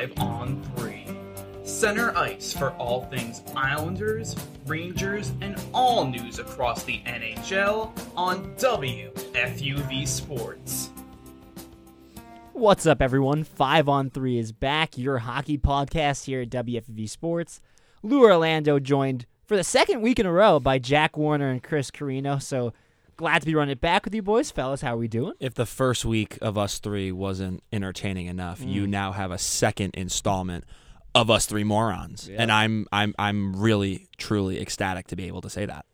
This is 5 on 3. Center ice for all things Islanders, Rangers, and all news across the NHL on WFUV Sports. What's up, everyone? Five on Three is back, your hockey podcast here at WFUV Sports. Lou Orlando joined for the second week in a row by Jack Warner and Chris Carrino. So glad to be running it back with you boys, fellas. How are we doing? If the first week of us three wasn't entertaining enough, you Mm. now have a second installment of us three morons, Yeah. and I'm I'm I'm really truly ecstatic to be able to say that.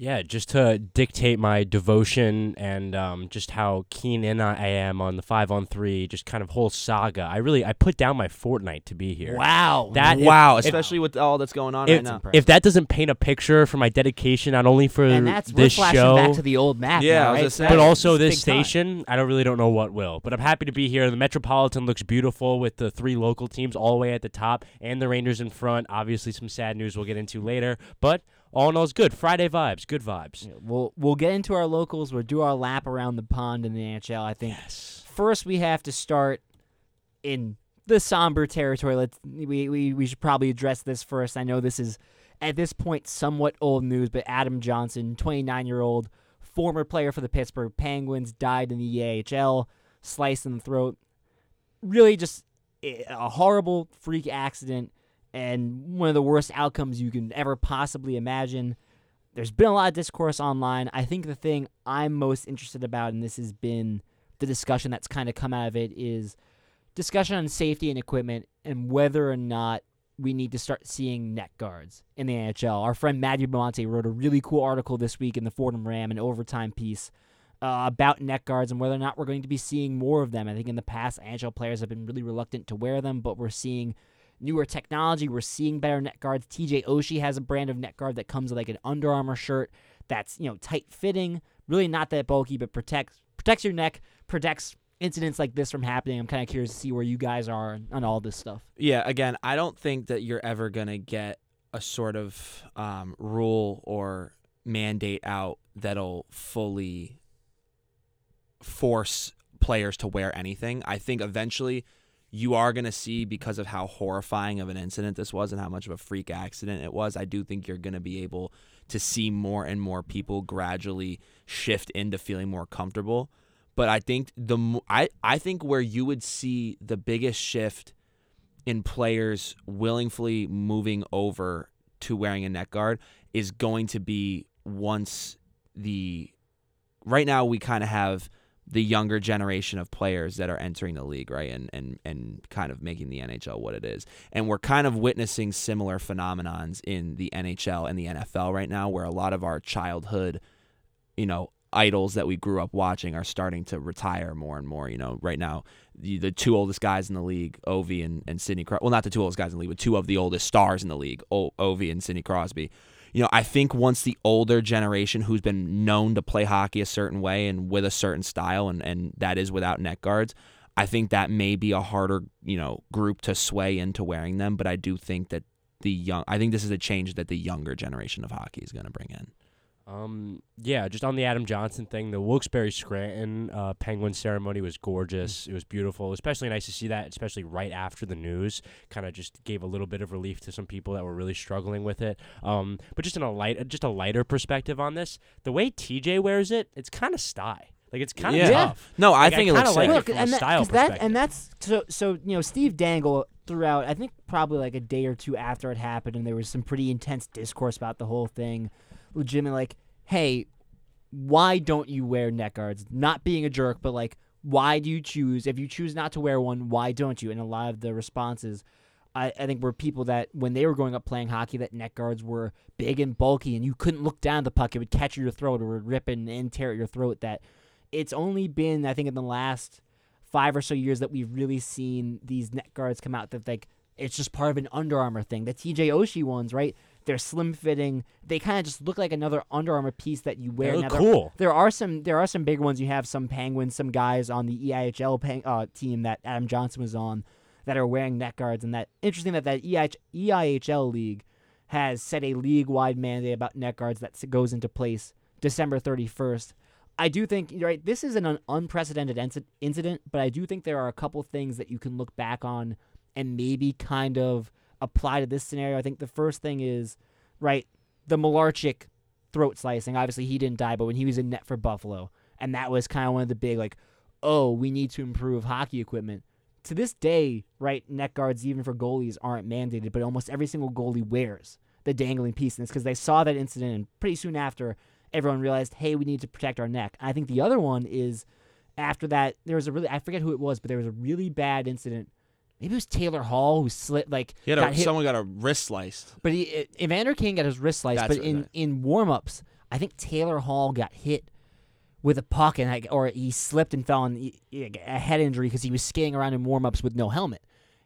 Yeah, just to dictate my devotion and um, just how keen in I am on the five on three, just kind of whole saga. I really I put down my Fortnite to be here. Wow. That- wow, if- especially with all that's going on If, right now. if that doesn't paint a picture for my dedication, not only for and that's we're this flashing show, back to the old map. Yeah, now, right? gonna but also this big time. station, I don't really don't know what will. But I'm happy to be here. The Metropolitan looks beautiful with the three local teams all the way at the top and the Rangers in front. Obviously, some sad news we'll get into later, but all in all, it's good. Friday vibes, good vibes. Yeah, We'll we'll get into our locals. We'll do our lap around the pond in the NHL. I think Yes. first we have to start in the somber territory. Let's we, we we should probably address this first. I know this is at this point somewhat old news, but Adam Johnson, 29 year old former player for the Pittsburgh Penguins, died in the AHL, sliced in the throat. Really, just a a horrible freak accident and one of the worst outcomes you can ever possibly imagine. There's been a lot of discourse online. I think the thing I'm most interested about, and this has been the discussion that's kind of come out of it, is discussion on safety and equipment and whether or not we need to start seeing neck guards in the NHL. Our friend Matthew Monte wrote a really cool article this week in the Fordham Ram, an overtime piece uh, about neck guards and whether or not we're going to be seeing more of them. I think in the past, NHL players have been really reluctant to wear them, but we're seeing newer technology. We're seeing better neck guards. TJ Oshie has a brand of neck guard that comes with like an Under Armour shirt that's you know tight fitting, really not that bulky, but protects protects your neck, protects incidents like this from happening. I'm kind of curious to see where you guys are on, all this stuff. Yeah, again, I don't think that you're ever going to get a sort of um, rule or mandate out that'll fully force players to wear anything. I think eventually you are going to see, because of how horrifying of an incident this was and how much of a freak accident it was, I do think you're going to be able to see more and more people gradually shift into feeling more comfortable. But I think the I, I think where you would see the biggest shift in players willingly moving over to wearing a neck guard is going to be once the right now we kind of have the younger generation of players that are entering the league, right? And and and kind of making the NHL what it is. And we're kind of witnessing similar phenomenons in the NHL and the NFL right now where a lot of our childhood, you know, idols that we grew up watching are starting to retire more and more. You know, right now, the, the two oldest guys in the league, Ovi and, and Sidney Crosby, well, not the two oldest guys in the league, but two of the oldest stars in the league, o- Ovi and Sidney Crosby. You know, I think once the older generation who's been known to play hockey a certain way and with a certain style, and, and that is without neck guards, I think that may be a harder, you know, group to sway into wearing them. But I do think that the young, I think this is a change that the younger generation of hockey is going to bring in. Um, yeah, just on the Adam Johnson thing, the Wilkes-Barre Scranton uh, Penguin ceremony was gorgeous. It was beautiful, especially nice to see that, especially right after the news. Kind of just gave a little bit of relief to some people that were really struggling with it. Um, but just in a light, just a lighter perspective on this, the way TJ wears it, it's kind of sty. Like it's kind of Yeah. tough. No, I Like, I think it looks like sick. it Look, from a and, that, style 'cause that, and that's so so you know Steve Dangle throughout. I think probably like a day or two after it happened, and there was some pretty intense discourse about the whole thing. Legitimately, like, hey, why don't you wear neck guards? Not being a jerk, but like, why do you choose? If you choose not to wear one, why don't you? And a lot of the responses. I, I think were people that when they were growing up playing hockey, that neck guards were big and bulky, and you couldn't look down the puck; it would catch your throat or rip and, and tear at your throat. That it's only been, I think, in the last five or so years that we've really seen these neck guards come out that like it's just part of an Under Armour thing. The TJ Oshie ones, right? They're slim fitting. They kind of just look like another Under Armour piece that you wear. They look there- cool. There are some there are some big ones. You have some Penguins, some guys on the EIHL peng, uh, team that Adam Johnson was on that are wearing neck guards, and that interesting that that EIH, EIHL league has set a league wide mandate about neck guards that goes into place December thirty first. I do think right. This is an unprecedented inci- incident, but I do think there are a couple things that you can look back on and maybe kind of apply to this scenario. I think the first thing is right the Malarchuk throat slicing. Obviously, he didn't die, but when he was in net for Buffalo, and that was kind of one of the big like, oh, we need to improve hockey equipment. To this day, right, neck guards even for goalies aren't mandated, but almost every single goalie wears the dangling piece, and it's because they saw that incident, and pretty soon after, everyone realized, hey, we need to protect our neck. I think the other one is after that, there was a really I forget who it was, but there was a really bad incident. Maybe it was Taylor Hall who slit like He had got a, hit someone got a wrist sliced. but he, it, Evander Kane got his wrist sliced. That's but in, right. in warm ups, I think Taylor Hall got hit with a puck and like, or he slipped and fell on he- he got a head injury because he was skating around in warm ups with no helmet.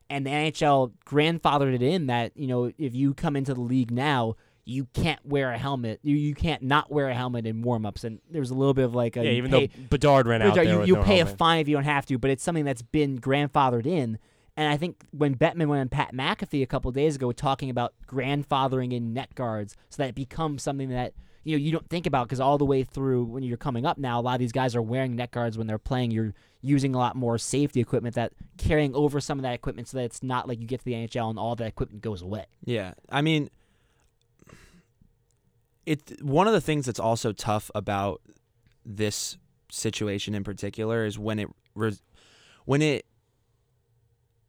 And the NHL grandfathered it in that you know if you come into the league now, you can't wear a helmet. You you can't not wear a helmet in warm ups. And there was a little bit of like a Yeah, even pay- though Bedard ran out you, there with you no pay a fine if you don't have to, but it's something that's been grandfathered in. And I think when Bettman went on Pat McAfee a couple days ago talking about grandfathering in neck guards so that it becomes something that you know you don't think about because all the way through when you're coming up now, a lot of these guys are wearing neck guards when they're playing. You're using a lot more safety equipment that carrying over some of that equipment so that it's not like you get to the NHL and all that equipment goes away. Yeah, I mean, it. One of the things that's also tough about this situation in particular is when it when it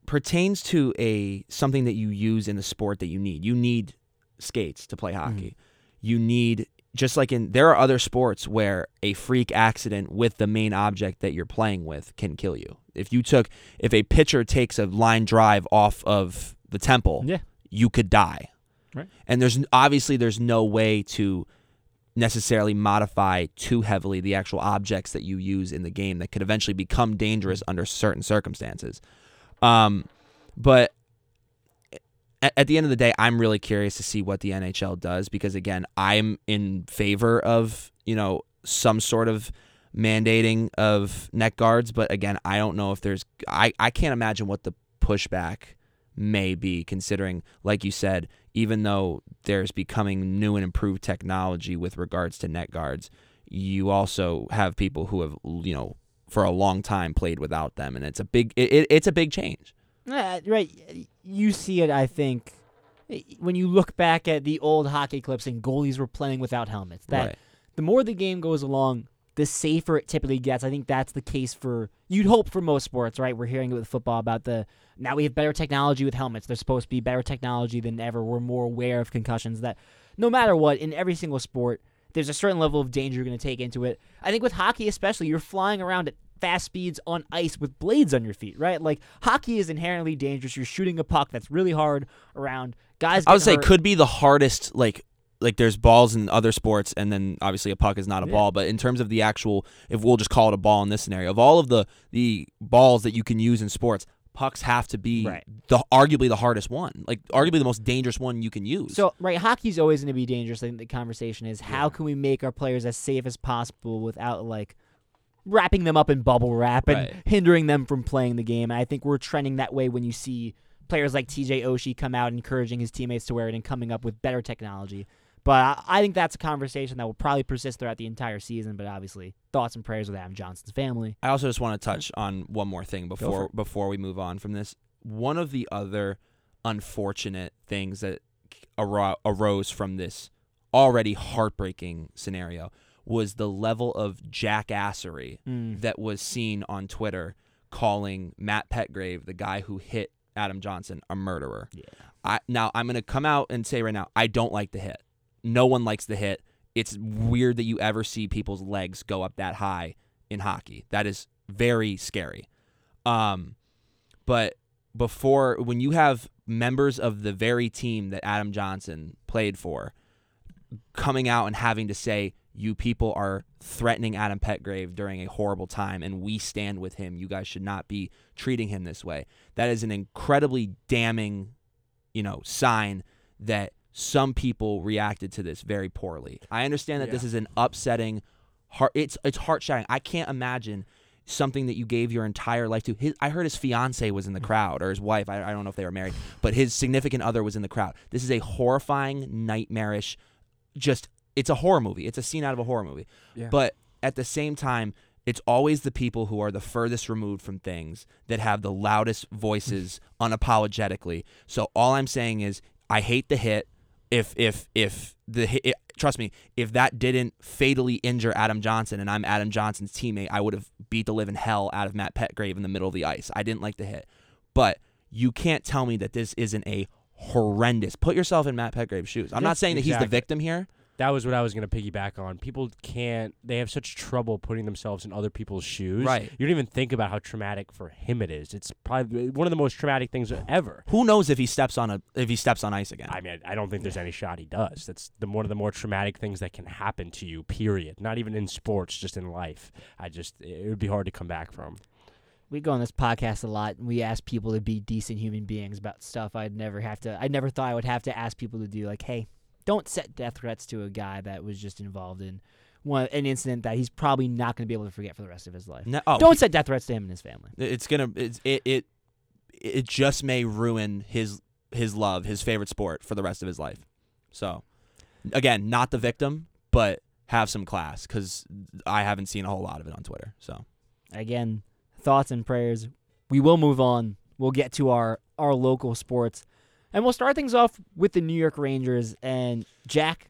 pertains to a something that you use in the sport that you need. You need skates to play mm-hmm. hockey. You need just like in there are other sports where a freak accident with the main object that you're playing with can kill you. If you took if a pitcher takes a line drive off of the temple, Yeah. you could die. Right. And there's obviously there's no way to necessarily modify too heavily the actual objects that you use in the game that could eventually become dangerous under certain circumstances. Um, but at, the end of the day, I'm really curious to see what the NHL does because again, I'm in favor of you know some sort of mandating of neck guards, but again, I don't know if there's I I can't imagine what the pushback may be considering like you said even though there's becoming new and improved technology with regards to neck guards you also have people who have you know for a long time played without them and it's a big it, it, it's a big change Uh, right. You see it, I think, when you look back at the old hockey clips and goalies were playing without helmets. That right the more the game goes along, the safer it typically gets. I think that's the case for you'd hope for most sports, right? We're hearing it with football about the now we have better technology with helmets. There's supposed to be better technology than ever. We're more aware of concussions. That no matter what, in every single sport, there's a certain level of danger you're going to take into it. I think with hockey, especially, you're flying around at fast speeds on ice with blades on your feet, right? Like hockey is inherently dangerous. You're shooting a puck that's really hard around. Guys, i would say hurt. could be the hardest like like there's balls in other sports and then obviously a puck is not a Yeah. ball but in terms of the actual if we'll just call it a ball in this scenario of all of the the balls that you can use in sports pucks have to be Right. the arguably the hardest one like arguably the most dangerous one you can use So right, hockey's always going to be dangerous. I think the conversation is how can we make our players as safe as possible without like wrapping them up in bubble wrap and Right. hindering them from playing the game. And I think we're trending that way when you see players like TJ Oshie come out encouraging his teammates to wear it and coming up with better technology. But I, I think that's a conversation that will probably persist throughout the entire season. But obviously, thoughts and prayers with Adam Johnson's family. I also just want to touch on one more thing before before we move on from this. One of the other unfortunate things that aro- arose from this already heartbreaking scenario was the level of jackassery Mm. that was seen on Twitter calling Matt Petgrave, the guy who hit Adam Johnson, a murderer. Yeah. I now I'm gonna come out and say right now, I don't like the hit. No one likes the hit. It's weird that you ever see people's legs go up that high in hockey. That is very scary. Um, but before when you have members of the very team that Adam Johnson played for coming out and having to say you people are threatening Adam Petgrave during a horrible time and we stand with him. You guys should not be treating him this way. That is an incredibly damning, you know, sign that some people reacted to this very poorly. I understand that this is an upsetting heart it's it's heart-shattering. I can't imagine something that you gave your entire life to. His, I heard his fiance was in the crowd or his wife. I, I don't know if they were married, but his significant other was in the crowd. This is a horrifying, nightmarish, just it's a horror movie. It's a scene out of a horror movie. Yeah. But at the same time, it's always the people who are the furthest removed from things that have the loudest voices unapologetically. So all I'm saying is I hate the hit. If if if the it, trust me, if that didn't fatally injure Adam Johnson and I'm Adam Johnson's teammate, I would have beat the living hell out of Matt Petgrave in the middle of the ice. I didn't like the hit. But you can't tell me that this isn't a horrendous. Put yourself in Matt Petgrave's shoes. I'm not saying that he's the victim here. That was what I was going to piggyback on. People can't, they have such trouble putting themselves in other people's shoes. Right. You don't even think about how traumatic for him it is. It's probably one of the most traumatic things ever. Who knows if he steps on a if he steps on ice again? I mean, I don't think there's any shot he does. That's the one of the more traumatic things that can happen to you. Period. Not even in sports, just in life. I just it would be hard to come back from. we go on this podcast a lot and we ask people to be decent human beings about stuff I'd never have to I never thought I would have to ask people to do like hey don't set death threats to a guy that was just involved in one an incident that he's probably not going to be able to forget for the rest of his life. No, oh, Don't set death threats to him and his family. It's gonna it's, it it it just may ruin his his love, his favorite sport for the rest of his life. So, again, not the victim, but have some class because I haven't seen a whole lot of it on Twitter. So, Again, thoughts and prayers. We will move on. We'll get to our our local sports. And we'll start things off with the New York Rangers and Jack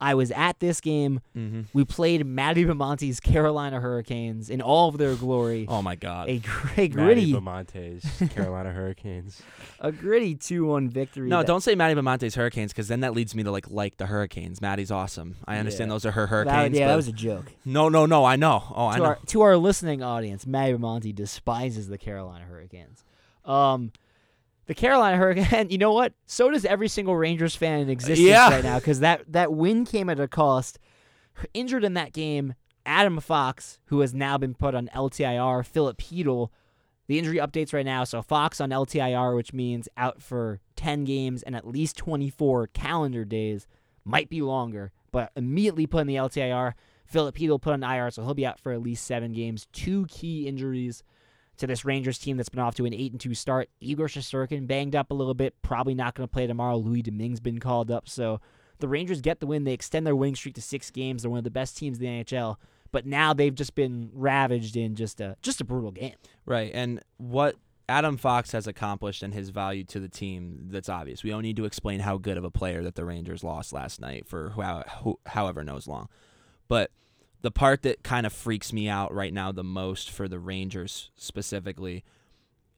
I was at this game. mm-hmm. We played Matty Bamonte's Carolina Hurricanes in all of their glory. oh my god, A great, Matty gritty, Bamonte's Carolina Hurricanes. a gritty two-one victory. no, that- don't say Matty Bamonte's Hurricanes because then that leads me to like like the Hurricanes. Maddie's awesome. I understand Yeah. those are her that- Hurricanes. yeah, but that was a joke. no, no, no. I know. Oh, I to know. our to our listening audience, Matty Bamonte despises the Carolina Hurricanes. Um, the Carolina Hurricane. You know what? So does every single Rangers fan in existence Yeah. right now because that that win came at a cost. Injured in that game, Adam Fox, who has now been put on LTIR. Filip Chytil. The injury updates right now. So Fox on LTIR, which means out for 10 games and at least 24 calendar days. Might be longer, but immediately put in the LTIR. Filip Chytil put on IR, so he'll be out for at least seven games. Two key injuries to this Rangers team that's been off to an eight and two start. Igor Shesterkin banged up a little bit, probably not going to play tomorrow. Louis Domingue's been called up, so the Rangers get the win. They extend their winning streak to six games. They're one of the best teams in the NHL, but now they've just been ravaged in just a just a brutal game. Right. And what Adam Fox has accomplished and his value to the team, that's obvious. We don't need to explain how good of a player that the Rangers lost last night for how, however knows long. But the part that kind of freaks me out right now the most for the Rangers specifically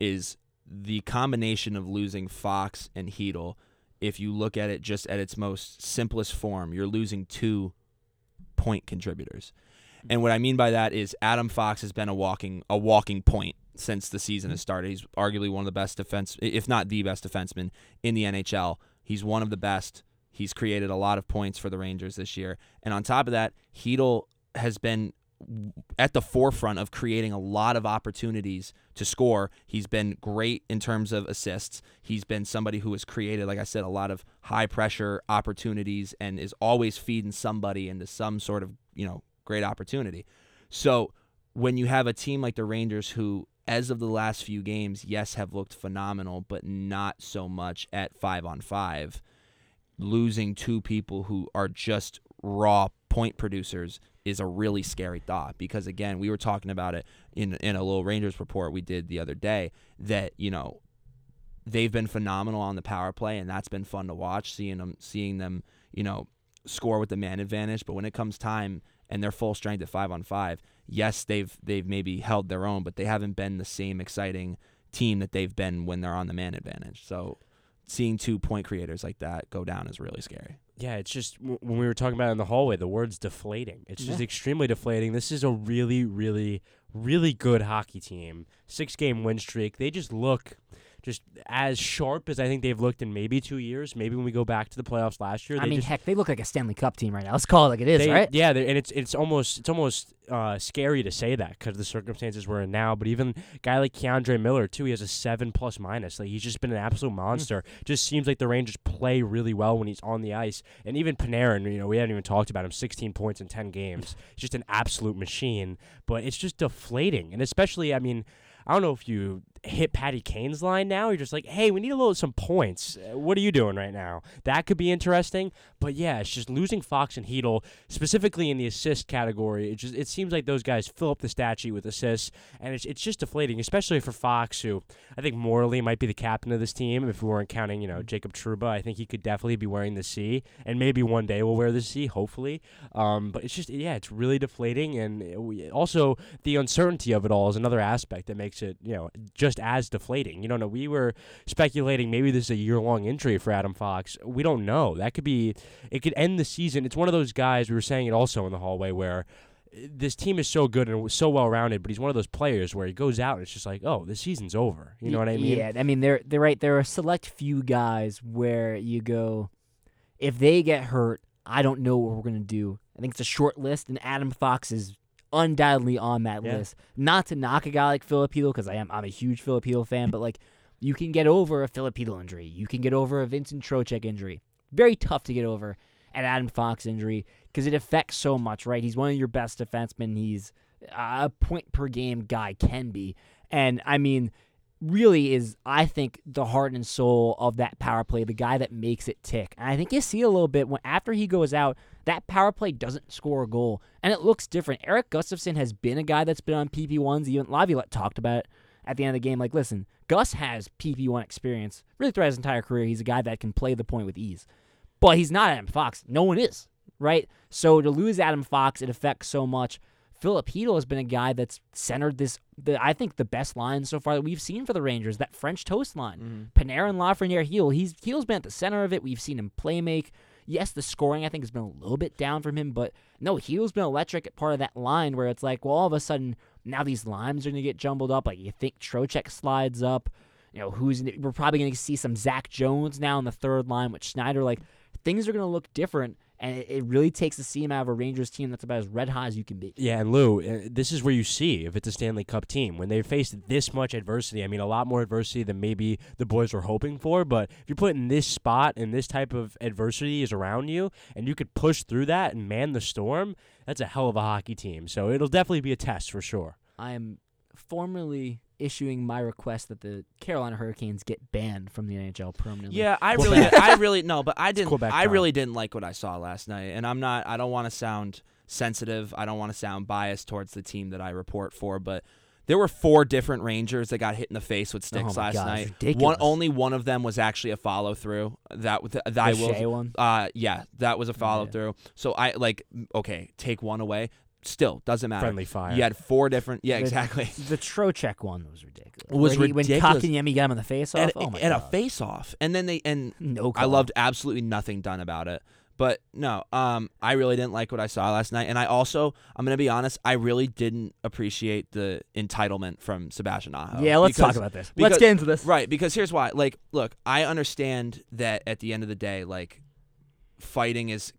is the combination of losing Fox and Chytil. If you look at it just at its most simplest form, you're losing two point contributors. And what I mean by that is Adam Fox has been a walking a walking point since the season has started. He's arguably one of the best defense, if not the best defenseman in the NHL. He's one of the best. He's created a lot of points for the Rangers this year. And on top of that, Chytil has been at the forefront of creating a lot of opportunities to score. He's been great in terms of assists. He's been somebody who has created, like I said, a lot of high pressure opportunities and is always feeding somebody into some sort of, you know, great opportunity. So when you have a team like the Rangers who as of the last few games, yes, have looked phenomenal, but not so much at 5 on 5, losing two people who are just raw point producers is a really scary thought because again we were talking about it in in a little Rangers report we did the other day that you know they've been phenomenal on the power play and that's been fun to watch seeing them seeing them you know score with the man advantage. But when it comes time and they're full strength at 5 on 5 yes they've they've maybe held their own but they haven't been the same exciting team that they've been when they're on the man advantage. So seeing two point creators like that go down is really scary Yeah, it's just w- when we were talking about it in the hallway, the word's deflating. It's just Yeah. extremely deflating. This is a really, really, really good hockey team. Six game win streak. They just look just as sharp as I think they've looked in maybe two years. Maybe when we go back to the playoffs last year. I mean, just, heck, they look like a Stanley Cup team right now. Let's call it like it is, they- right? Yeah, and it's it's almost it's almost uh, scary to say that because of the circumstances we're in now. But even a guy like K'Andre Miller too, he has a seven plus minus. Like he's just been an absolute monster. Just seems like the Rangers play really well when he's on the ice. And even Panarin, you know, we haven't even talked about him. Sixteen points in ten games. Just an absolute machine. But it's just deflating, and especially, I mean. I don't know if you hit Patty Kane's line now. You're just like, hey, we need a little some points. Uh, What are you doing right now? That could be interesting. But yeah, it's just losing Fox and Chytil, specifically in the assist category. It just it seems like those guys fill up the stat sheet with assists, and it's it's just deflating, especially for Fox, who I think morally might be the captain of this team. If we weren't counting, you know, Jacob Trouba, I think he could definitely be wearing the C, and maybe one day we'll wear the C, hopefully. Um, but it's just yeah, it's really deflating, and it- we, also the uncertainty of it all is another aspect that makes it you know just as deflating. You don't know. We were speculating maybe this is a year long injury for Adam Fox. We don't know. That could be. It could end the season. It's one of those guys. We were saying it also in the hallway where. uh, This team is so good and so well rounded, but he's one of those players where he goes out and it's just like, oh, the season's over. You know what I mean? Yeah, I mean they're they're right. There are a select few guys where you go, if they get hurt, I don't know what we're gonna do. I think it's a short list, and Adam Fox is undoubtedly on that Yeah. list. Not to knock a guy like Filipino because I am I'm a huge Filipino fan, but like you can get over a Filipino injury, you can get over a Vincent Trocheck injury. Very tough to get over an Adam Fox injury because it affects so much, right? He's one of your best defensemen. He's a point per game guy can be, and I mean really is I think the heart and soul of that power play, the guy that makes it tick. And I think you see a little bit when after he goes out, that power play doesn't score a goal, and it looks different. Erik Gustafsson has been a guy that's been on PP ones. Even Laviolette talked about it at the end of the game. Like, listen, Gus has PP one experience really throughout his entire career. He's a guy that can play the point with ease, but he's not Adam Fox. No one is right. So to lose Adam Fox, it affects so much. Filip Chytil has been a guy that's centered this, the, I think, the best line so far that we've seen for the Rangers, that French toast line. Mm-hmm. Panarin, Lafreniere, Chytil. He's Chytil's been at the center of it. We've seen him play make. Yes, the scoring I think has been a little bit down from him, but no, Chytil's been electric at part of that line where it's like, well, all of a sudden now these lines are gonna get jumbled up. Like you think Trocheck slides up. You know who's we're probably gonna see some Zach Jones now in the third line with Schneider. Like things are gonna look different, and it, it really takes the steam out of a Rangers team that's about as red hot as you can be. Yeah, and Lou, uh, this is where you see if it's a Stanley Cup team when they face this much adversity. I mean, a lot more adversity than maybe the boys were hoping for. But if you're put in this spot and this type of adversity is around you, and you could push through that and man the storm, that's a hell of a hockey team. So it'll definitely be a test for sure. I am formally issuing my request that the Carolina Hurricanes get banned from the NHL permanently. Yeah, I really, I really no, but I didn't. I really didn't like what I saw last night, and I'm not. I don't want to sound sensitive. I don't want to sound biased towards the team that I report for, but there were four different Rangers that got hit in the face with sticks Oh last God, night. it's One only one of them was actually a follow through. That th- that I the will. Shea one. Uh, yeah, that was a follow Yeah. through. So I like okay, take one away. Still doesn't matter. Friendly fire. You had four different. Yeah, The- exactly. The Trocheck one was ridiculous. Was Where he, ridiculous. When Kotkaniemi got him in the face off. Oh my god. and God. a face off, and then they and No, I loved absolutely nothing done about it. But no, um, I really didn't like what I saw last night, and I also, I'm gonna be honest, I really didn't appreciate the entitlement from Sebastian Aho. Yeah, let's because- talk about this. because- let's get into this. Right, because here's why. Like, look, I understand that at the end of the day, like, fighting is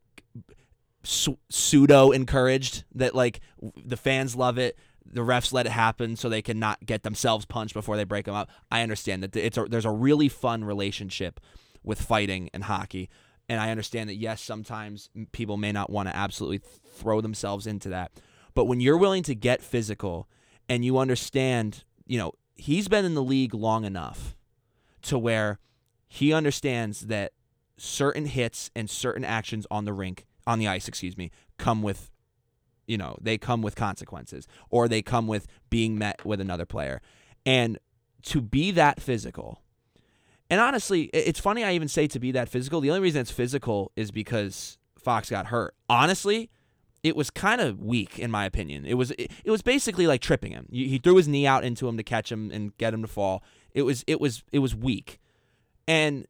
pseudo encouraged. That like the fans love it. The refs let it happen so they can not get themselves punched before they break them up. I understand that it's a, there's a really fun relationship with fighting and hockey, and I understand that yes, sometimes people may not want to absolutely throw themselves into that, but when you're willing to get physical and you understand, you know, he's been in the league long enough to where he understands that certain hits and certain actions on the rink, on the ice, excuse me, come with, you know, they come with consequences or they come with being met with another player. And to be that physical, and honestly, it's funny I even say to be that physical. The only reason it's physical is because Fox got hurt. Honestly, it was kind of weak in my opinion. It was it, it was basically like tripping him. He threw his knee out into him to catch him and get him to fall. It was it was it was weak. And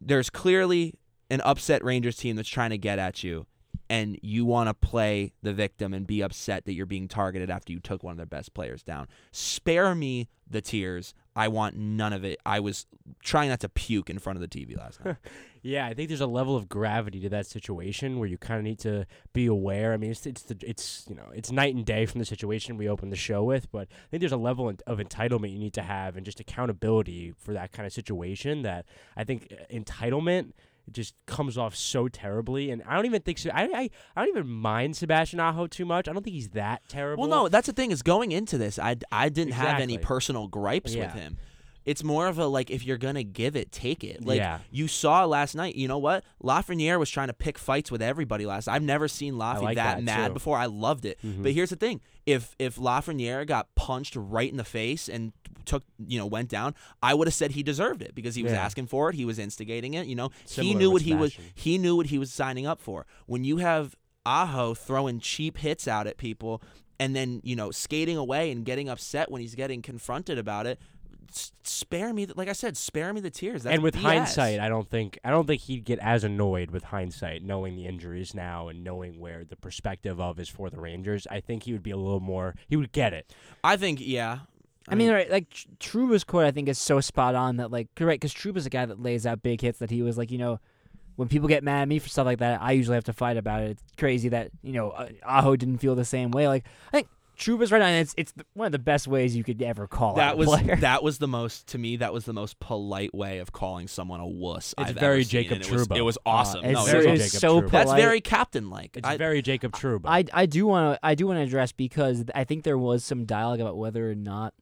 there's clearly an upset Rangers team that's trying to get at you and you want to play the victim and be upset that you're being targeted after you took one of their best players down. Spare me the tears. I want none of it. I was trying not to puke in front of the TV last night. Yeah, I think there's a level of gravity to that situation where you kind of need to be aware. I mean, it's it's the, it's you know it's night and day from the situation we opened the show with, but I think there's a level of entitlement you need to have and just accountability for that kind of situation. That I think uh, entitlement it just comes off so terribly. And I don't even think so. I, I I don't even mind Sebastian Aho too much. I don't think he's that terrible. Well, no, that's the thing is going into this, I, I didn't have any personal gripes with him. It's more of a like if you're gonna give it, take it. Like Yeah. you saw last night. You know what? Lafreniere was trying to pick fights with everybody last. I've never seen Lafreniere like that, that, mad too. before. I loved it. Mhm. But here's the thing: if if Lafreniere got punched right in the face and took you know went down, I would have said he deserved it because he was Yeah. asking for it. He was instigating it. You know, he knew what he was. He knew what he was signing up for. When you have Aho throwing cheap hits out at people and then you know skating away and getting upset when he's getting confronted about it spare me the, like i said spare me the tears That's and with BS. hindsight, I don't think I don't think he'd get as annoyed with hindsight, knowing the injuries now and knowing where the perspective of is for the Rangers. I think he would be a little more. He would get it. i think yeah I mean, right, like Tr- Trouba's quote, I think is so spot on that, like, right, because Trouba's a guy that lays out big hits. That he was like, you know, when people get mad at me for stuff like that, I usually have to fight about it. It's crazy that you know uh, Aho didn't feel the same way. Like, I think Trouba's right on. It's it's one of the best ways you could ever call out that a was player. that was the most to me that was the most polite way of calling someone a wuss It's I've very ever seen, Jacob and it was, it was awesome it's no, so, it was very it's awesome. Jacob so polite. that's very captain like It's very Jacob Trouba. I, I do want to I do want to address because I think there was some dialogue about whether or not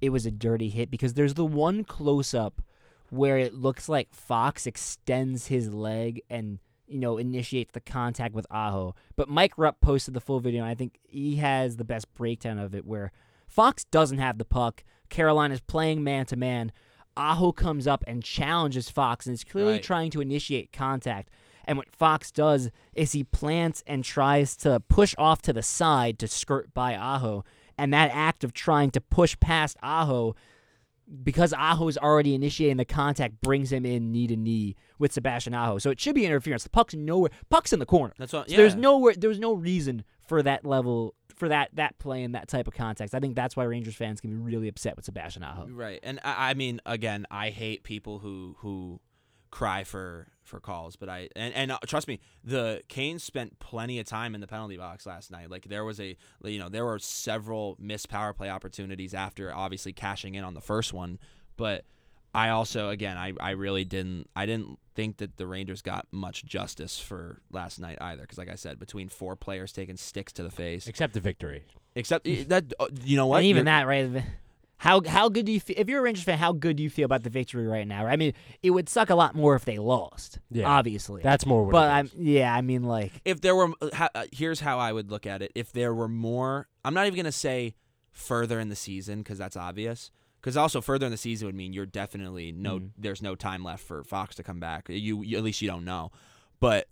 it was a dirty hit because there's the one close up where it looks like Fox extends his leg and you know initiates the contact with Aho. But Mike Rupp posted the full video and I think he has the best breakdown of it where Fox doesn't have the puck. Caroline is playing man to man. Aho comes up and challenges Fox and is clearly Right. trying to initiate contact. And what Fox does is he plants and tries to push off to the side to skirt by Aho. And that act of trying to push past Aho, because Aho's already initiating the contact, brings him in knee to knee with Sebastian Aho. So it should be interference. The puck's nowhere. Puck's in the corner. that's what So yeah. there's nowhere. There's no reason for that level for that that play and that type of context. I think that's why Rangers fans can be really upset with Sebastian Aho. Right, and I, I mean, again, I hate people who who cry for for calls, but I and and uh, trust me, the Canes spent plenty of time in the penalty box last night. Like there was a, you know, there were several missed power play opportunities after obviously cashing in on the first one, but. I also again I, I really didn't I didn't think that the Rangers got much justice for last night either because like I said between four players taking sticks to the face Except the victory. except that uh, you know what and even You're- that, right? How how good do you feel if you're a Rangers fan? How good do you feel about the victory right now? I mean, it would suck a lot more if they lost. Yeah. obviously. That's more. What but it I'm is. yeah. I mean, like if there were uh, uh, here's how I would look at it. If there were more, I'm not even gonna say further in the season because that's obvious. Because also further in the season would mean you're definitely no. Mhm. There's no time left for Fox to come back. You, you at least you don't know. But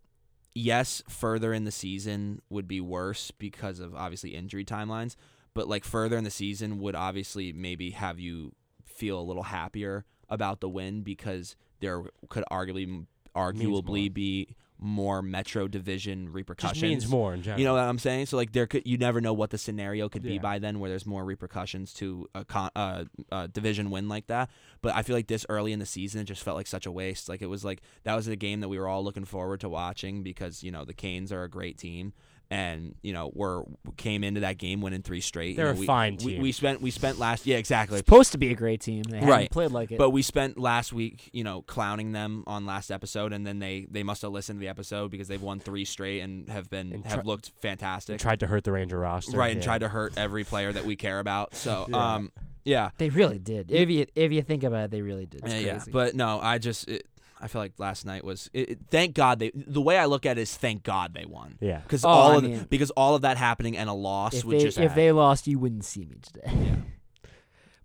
yes, further in the season would be worse because of obviously injury timelines. But like further in the season would obviously maybe have you feel a little happier about the win because there could arguably arguably be more Metro Division repercussions. just means more in general. You know what I'm saying? So like there could you never know what the scenario could be by then, where there's more repercussions to a con, uh, uh, division win like that. But I feel like this early in the season, it just felt like such a waste. Like it was like that was a game that we were all looking forward to watching because you know the Canes are a great team, and you know we're came into that game winning three straight. They're know, a we, fine team. we spent we spent last yeah exactly. supposed to be a great team. They Right. played like it. But we spent last week, you know, clowning them on last episode, and then they they must have listened to the episode because they've won three straight and have been And have looked fantastic. tried to hurt the Ranger roster. right and yeah. tried to hurt every player that we care about. So Yeah. um yeah. they really did. If you if you think about it, they really did. It's Yeah, yeah. But no, I just it, I feel like last night was it, it- thank God they the way I look at it is thank God they won. Yeah. Because Oh, all I of mean- because all of that happening and a loss if would they just if they lost, you wouldn't see me today. yeah.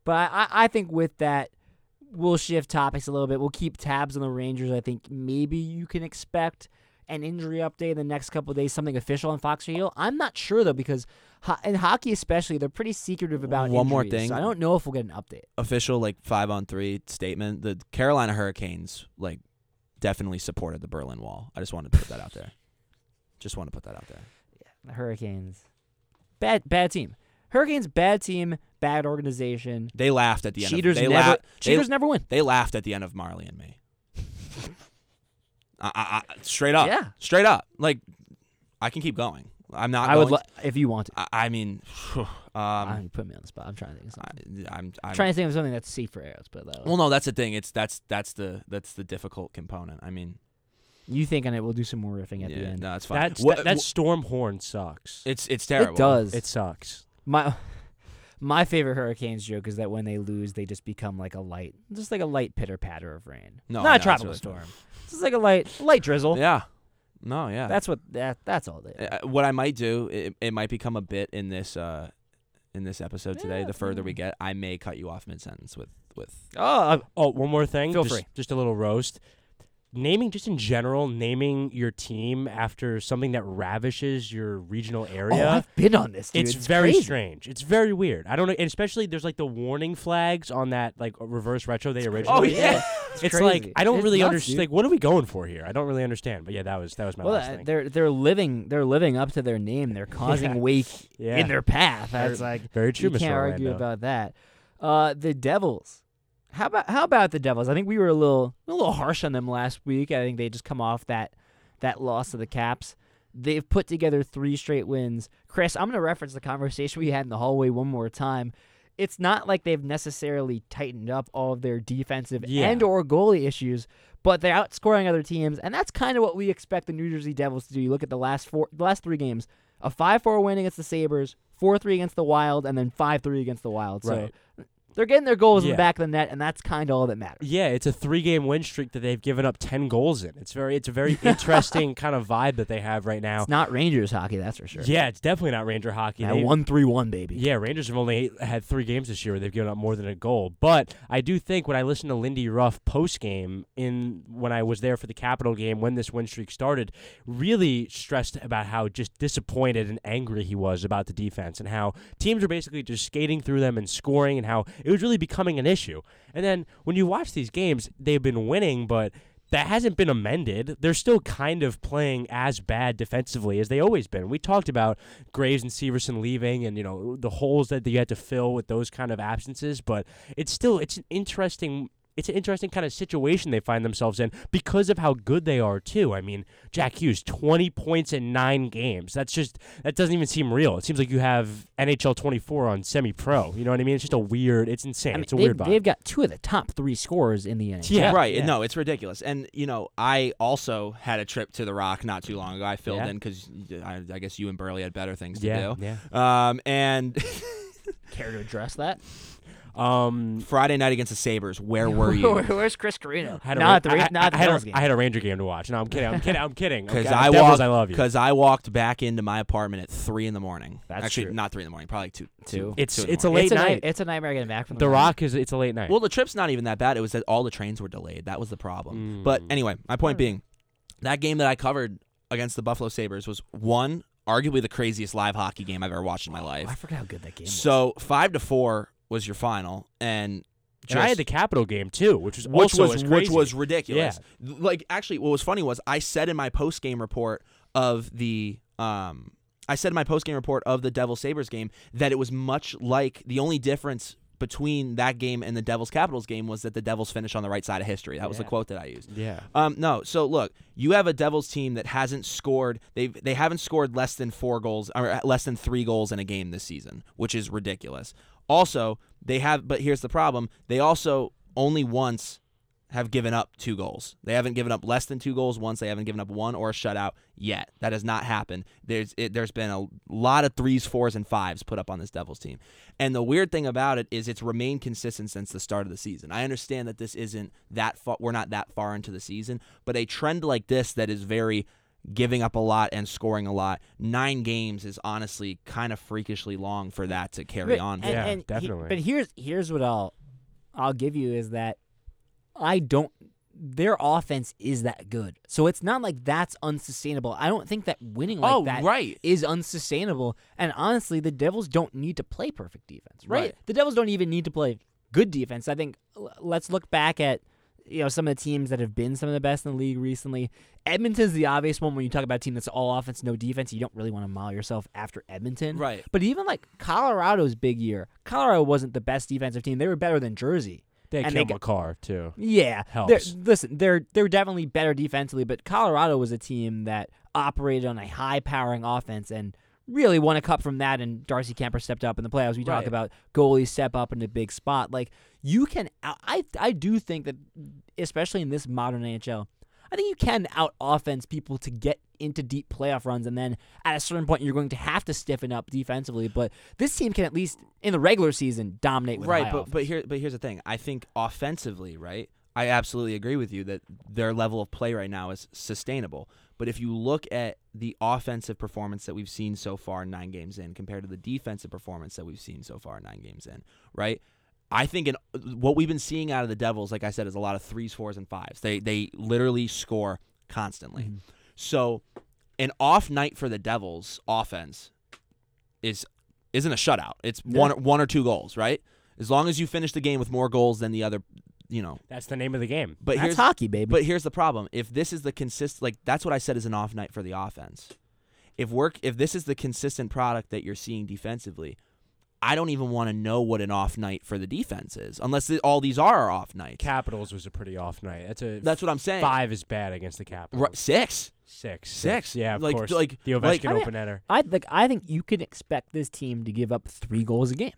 But I, I- I think with that, we'll shift topics a little bit. We'll keep tabs on the Rangers. I think maybe you can expect an injury update in the next couple of days, something official on Fox or Heel. I'm not sure though because ho- in hockey especially, they're pretty secretive about One more injuries, thing. So I don't know if we'll get an update. official like five on three statement. The Carolina Hurricanes like definitely supported the Berlin Wall. I just wanted to put that out there. Just want to put that out there. Yeah, the Hurricanes, bad bad team. Hurricanes bad team, bad organization. They laughed at the end. Cheaters of, they never la- cheaters they, never win. they laughed at the end of Marley and me. I, I, I, straight up, Yeah. straight up. Like I can keep going. I'm not. I would lo- if you want to. I, I mean, um, I'm putting me on the spot. I'm trying to think of something. I, I'm, I'm I'm trying to think of something that's safe for arrows, but that Well, no, that's the thing. It's that's that's the that's the difficult component. I mean, You think on it? We'll do some more riffing at yeah, the end. no, it's fine. That, What- that, that what- storm horn sucks. it's it's terrible. It does. It sucks. My my favorite Hurricanes joke is that when they lose, they just become like a light, just like a light pitter patter of rain. No, not I a know, it's tropical really storm. Just like a light light drizzle. Yeah. No, yeah. That's what that that's all they. Uh, what I might do, it, it might become a bit in this uh, in this episode today. The further we get, I may cut you off mid sentence with with. Oh, uh, Oh, one more thing. Feel just, free. Just a little roast. Naming, just in general, naming your team after something that ravishes your regional oh, area. I've been on this. Dude. it's, very crazy. strange. It's very weird. I don't know, and especially there's like the warning flags on that like reverse retro they originally. Oh, yeah. It's, It's like I don't It's really understand. Like, what are we going for here? I don't really understand. But yeah, that was that was my well, last uh, thing. they're they're living they're living up to their name. They're causing Yeah. wake Yeah. in their path. That's like Very true, you Mr. can't argue about that. Uh, the Devils. How about how about the Devils? I think we were a little a little harsh on them last week. I think they just come off that that loss to the Caps. They've put together three straight wins. Chris, I'm going to reference the conversation we had in the hallway one more time. It's not like they've necessarily tightened up all of their defensive Yeah. and or goalie issues, but they're outscoring other teams, and that's kind of what we expect the New Jersey Devils to do. You look at the last four, the last three games: a five-four win against the Sabres, four-three against the Wild, and then five-three against the Wild. Right. So they're getting their goals in Yeah. the back of the net, and that's kind of all that matters. Yeah, it's a three-game win streak that they've given up ten goals in. It's very, it's a very interesting kind of vibe that they have right now. It's not Rangers hockey, that's for sure. Yeah, it's definitely not Ranger hockey. that They- one-three-one baby. Yeah, Rangers have only had three games this year where they've given up more than a goal. But I do think when I listened to Lindy Ruff post game in when I was there for the Capital game when this win streak started, really stressed about how just disappointed and angry he was about the defense and how teams are basically just skating through them and scoring and how it was really becoming an issue. And then when you watch these games, they've been winning, but that hasn't been amended. They're still kind of playing as bad defensively as they always been. We talked about Graves and Severson leaving and you know the holes that you had to fill with those kind of absences, but it's still it's an interesting it's an interesting kind of situation they find themselves in because of how good they are too. I mean, Jack Hughes, twenty points in nine games. That's just that doesn't even seem real. It seems like you have NHL twenty four on semi pro. You know what I mean? It's just a weird. It's insane. I mean, it's a weird vibe. they've got two of the top three scorers in the NHL. Yeah. right. yeah. No, it's ridiculous. And you know, I also had a trip to the Rock not too long ago. I filled Yeah. in because I, I guess you and Burley had better things to yeah, do. yeah. Um, and Care to address that? Um, Friday night against the Sabres, where were you? Where's Chris Carrino? I had a Not Ra- the, Ra- I, not at the had Devils a, game. I had a Ranger game to watch. No, I'm kidding. I'm kidding. I'm kidding. Because Okay, I Devils, walked, I love you. Because I walked back into my apartment at three in the morning. That's Actually, true. not three in the morning. Probably like two. Two. It's two it's a late it's, a night. night. it's a nightmare getting back from the, The. Rock is it's a late night. Well, the trip's not even that bad. It was that all the trains were delayed. That was the problem. But Mm. anyway, my point being, that game that I covered against the Buffalo Sabres was one, arguably the craziest live hockey game I've ever watched in my Oh, I life. forgot how good that game was. So five to four was your final, and just, and I had the Capital game too, which was which also was as which was ridiculous. Yeah. Like actually, what was funny was I said in my post game report of the um, I said in my post game report of the Devil Sabres game that it was much like the only difference between that game and the Devils Capitals game was that the Devils finished on the right side of history. That was the quote that I used. yeah. Um, no, so look, you have a Devils team that hasn't scored. They they haven't scored less than four goals or less than three goals in a game this season, which is ridiculous. Also, they have, but here's the problem: they also only once have given up two goals. They haven't given up less than two goals once. They haven't given up one or a shutout yet. That has not happened. There's it, there's been a lot of threes, fours, and fives put up on this Devils team. And the weird thing about it is it's remained consistent since the start of the season. I understand that this isn't that far. We're not that far into the season, but a trend like this that is very giving up a lot and scoring a lot. Nine games is honestly kind of freakishly long for that to carry But- on. and- Yeah, and he- definitely. but here's here's what I'll I'll give you is that I don't their offense is that good. So it's not like that's unsustainable. I don't think that winning like oh, that right. is unsustainable. And honestly, the Devils don't need to play perfect defense, right? Right. The Devils don't even need to play good defense. I think l- let's look back at you know some of the teams that have been some of the best in the league recently. Edmonton's the obvious one when you talk about a team that's all offense, no defense. You don't really want to mile yourself after Edmonton, Right. But even like Colorado's big year, Colorado wasn't the best defensive team. They were better than Jersey. They and killed they got- Makar too. Yeah, Helps. They're, listen, they're they're definitely better defensively, but Colorado was a team that operated on a high powering offense and really won a cup from that. And Darcy Kuemper stepped up in the playoffs. We talk about goalies step up in a big spot. Like you can, I I do think that, especially in this modern NHL, I think you can out offense people to get into deep playoff runs, and then at a certain point you're going to have to stiffen up defensively. But this team can at least in the regular season dominate. With right, but offense. but here but here's the thing. I think offensively, right? I absolutely agree with you that their level of play right now is sustainable. But if you look at the offensive performance that we've seen so far nine games in compared to the defensive performance that we've seen so far nine games in, right? I think in, what we've been seeing out of the Devils, like I said, is a lot of threes, fours, and fives. They they literally score constantly. Mm-hmm. So an off night for the Devils offense is isn't a shutout. It's one one or two goals, right? As long as you finish the game with more goals than the other, you know. That's the name of the game. But that's here's hockey, baby. but here's the problem. If this is the consist like that's what I said is an off night for the offense. If work if this is the consistent product that you're seeing defensively, I don't even want to know what an off night for the defense is unless th- all these are off nights. Capitals was a pretty off night. That's a That's what I'm saying. five is bad against the Capitals. Right, six. Six. Six. Yeah, of Like- course. like- the Ovechkin like- I mean- open netter. I like I think you can expect this team to give up three goals a game.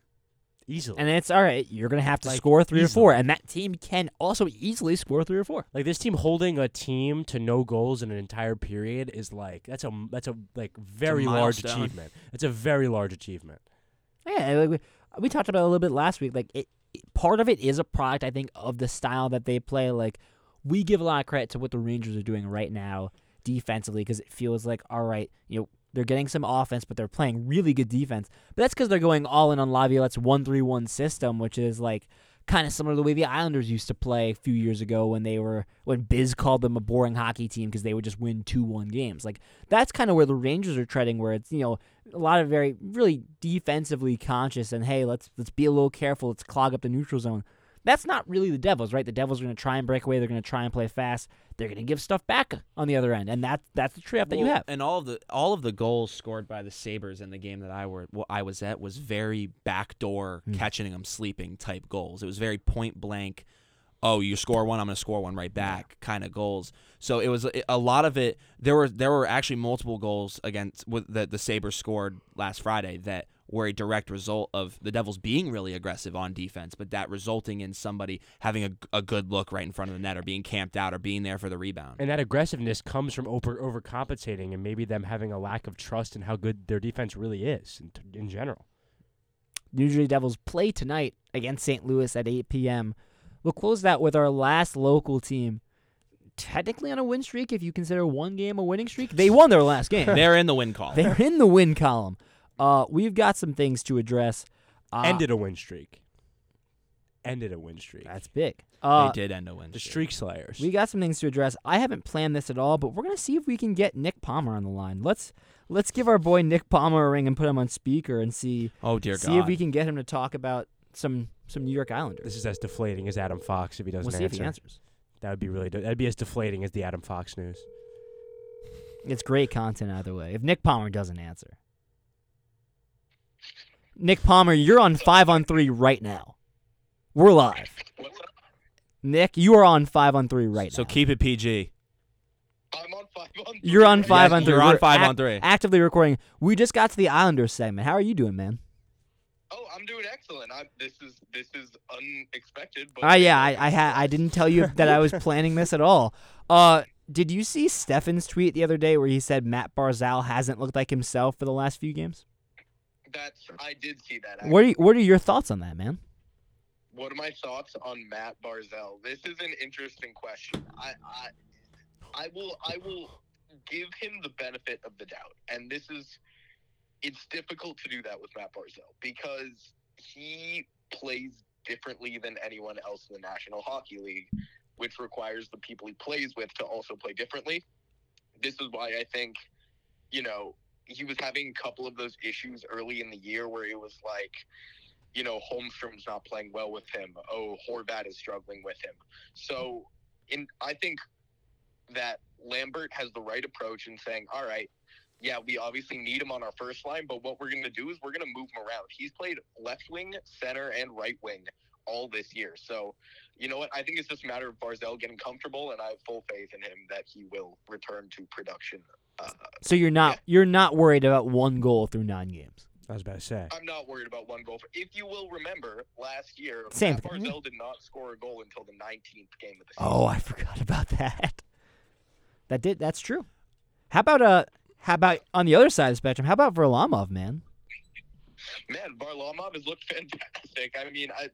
Easily. And it's all right. You're gonna have to Like, score three or four, and that team can also easily score three or four. Like this team holding a team to no goals in an entire period is like that's a that's a like very large achievement. It's a very large achievement. Yeah, like we, we talked about a little bit last week. Like it, it- part of it is a product, I think, of the style that they play. Like we give a lot of credit to what the Rangers are doing right now defensively because it feels like all right, you know. They're getting some offense, but they're playing really good defense. But that's because they're going all in on Laviolette's one-three-one system, which is like kind of similar to the way the Islanders used to play a few years ago when they were when Biz called them a boring hockey team because they would just win two-one games. Like that's kind of where the Rangers are treading, where it's you know a lot of very really defensively conscious and hey, let's let's be a little careful, let's clog up the neutral zone. That's not really the Devils, right? The Devils are going to try and break away. They're going to try and play fast. They're going to give stuff back on the other end, and that's that's the trade-off that you have. And all of the all of the goals scored by the Sabres in the game that I were well, I was at was very backdoor Hmm. catching them sleeping type goals. It was very point blank. Oh, you score one, I'm going to score one right back kind of goals. So it was a- a lot of it. There were there were actually multiple goals against with that the Sabres scored last Friday that were a direct result of the Devils being really aggressive on defense, but that resulting in somebody having a, a good look right in front of the net or being camped out or being there for the rebound. And that aggressiveness comes from over overcompensating and maybe them having a lack of trust in how good their defense really is in, in general. New Jersey Devils play tonight against St. Louis at 8 p.m. We'll close that with our last local team. Technically on a win streak, if you consider one game a winning streak. They won their last game. They're in the win call. They're in the win column. Uh, we've got some things to address. Uh, Ended a win streak. Ended a win streak. That's big. Uh, they did end a win. Streak. The streak. streak slayers. We got some things to address. I haven't planned this at all, but we're gonna see if we can get Nick Palmer on the line. Let's let's give our boy Nick Palmer a ring and put him on speaker and see Oh dear see God! if we can get him to talk about some some New York Islanders. this is as deflating as Adam Fox if he doesn't we'll see if answer. he answers. That would be really. De- that'd be as deflating as the Adam Fox news. It's great content either way. If Nick Palmer doesn't answer, Nick Palmer, you're on five on three right now. We're live. Nick, you are on five on three right so now. So keep it PG. I'm on five on. three. You're on five Yes, on three. You're on We're five ac- on three. Actively recording. We just got to the Islanders segment. How are you doing, man? Oh, I'm doing excellent. I, this is this is unexpected. But Ah, yeah, I, I had I didn't tell you that I was planning this at all. Uh, did you see Stefan's tweet the other day where he said Matt Barzal hasn't looked like himself for the last few games? That's I did see that. What are you, what are your thoughts on that, man? What are my thoughts on Matt Barzal? This is an interesting question. I, I, I will, I will give him the benefit of the doubt, and this is, it's difficult to do that with Matt Barzal because he plays differently than anyone else in the National Hockey League, which requires the people he plays with to also play differently. This is why I think, you know, he was having a couple of those issues early in the year where it was like, you know, Holmstrom's not playing well with him. Oh, Horvat is struggling with him. So, in I think that Lambert has the right approach in saying, all right, yeah, we obviously need him on our first line, but what we're going to do is we're going to move him around. He's played left wing, center, and right wing all this year. So, you know what? I think it's just a matter of Barzal getting comfortable, and I have full faith in him that he will return to production. Uh, So you're not you're not worried about one goal through nine games. I was about to say. I'm not worried about one goal. If you will remember, last year, Same Matt thing. Barzal did not score a goal until the 19th game of the season. Oh, I forgot about that. That did. That's true. How about uh? How about on the other side of the spectrum? How about Varlamov, man? Man, Varlamov has looked fantastic. I mean, I,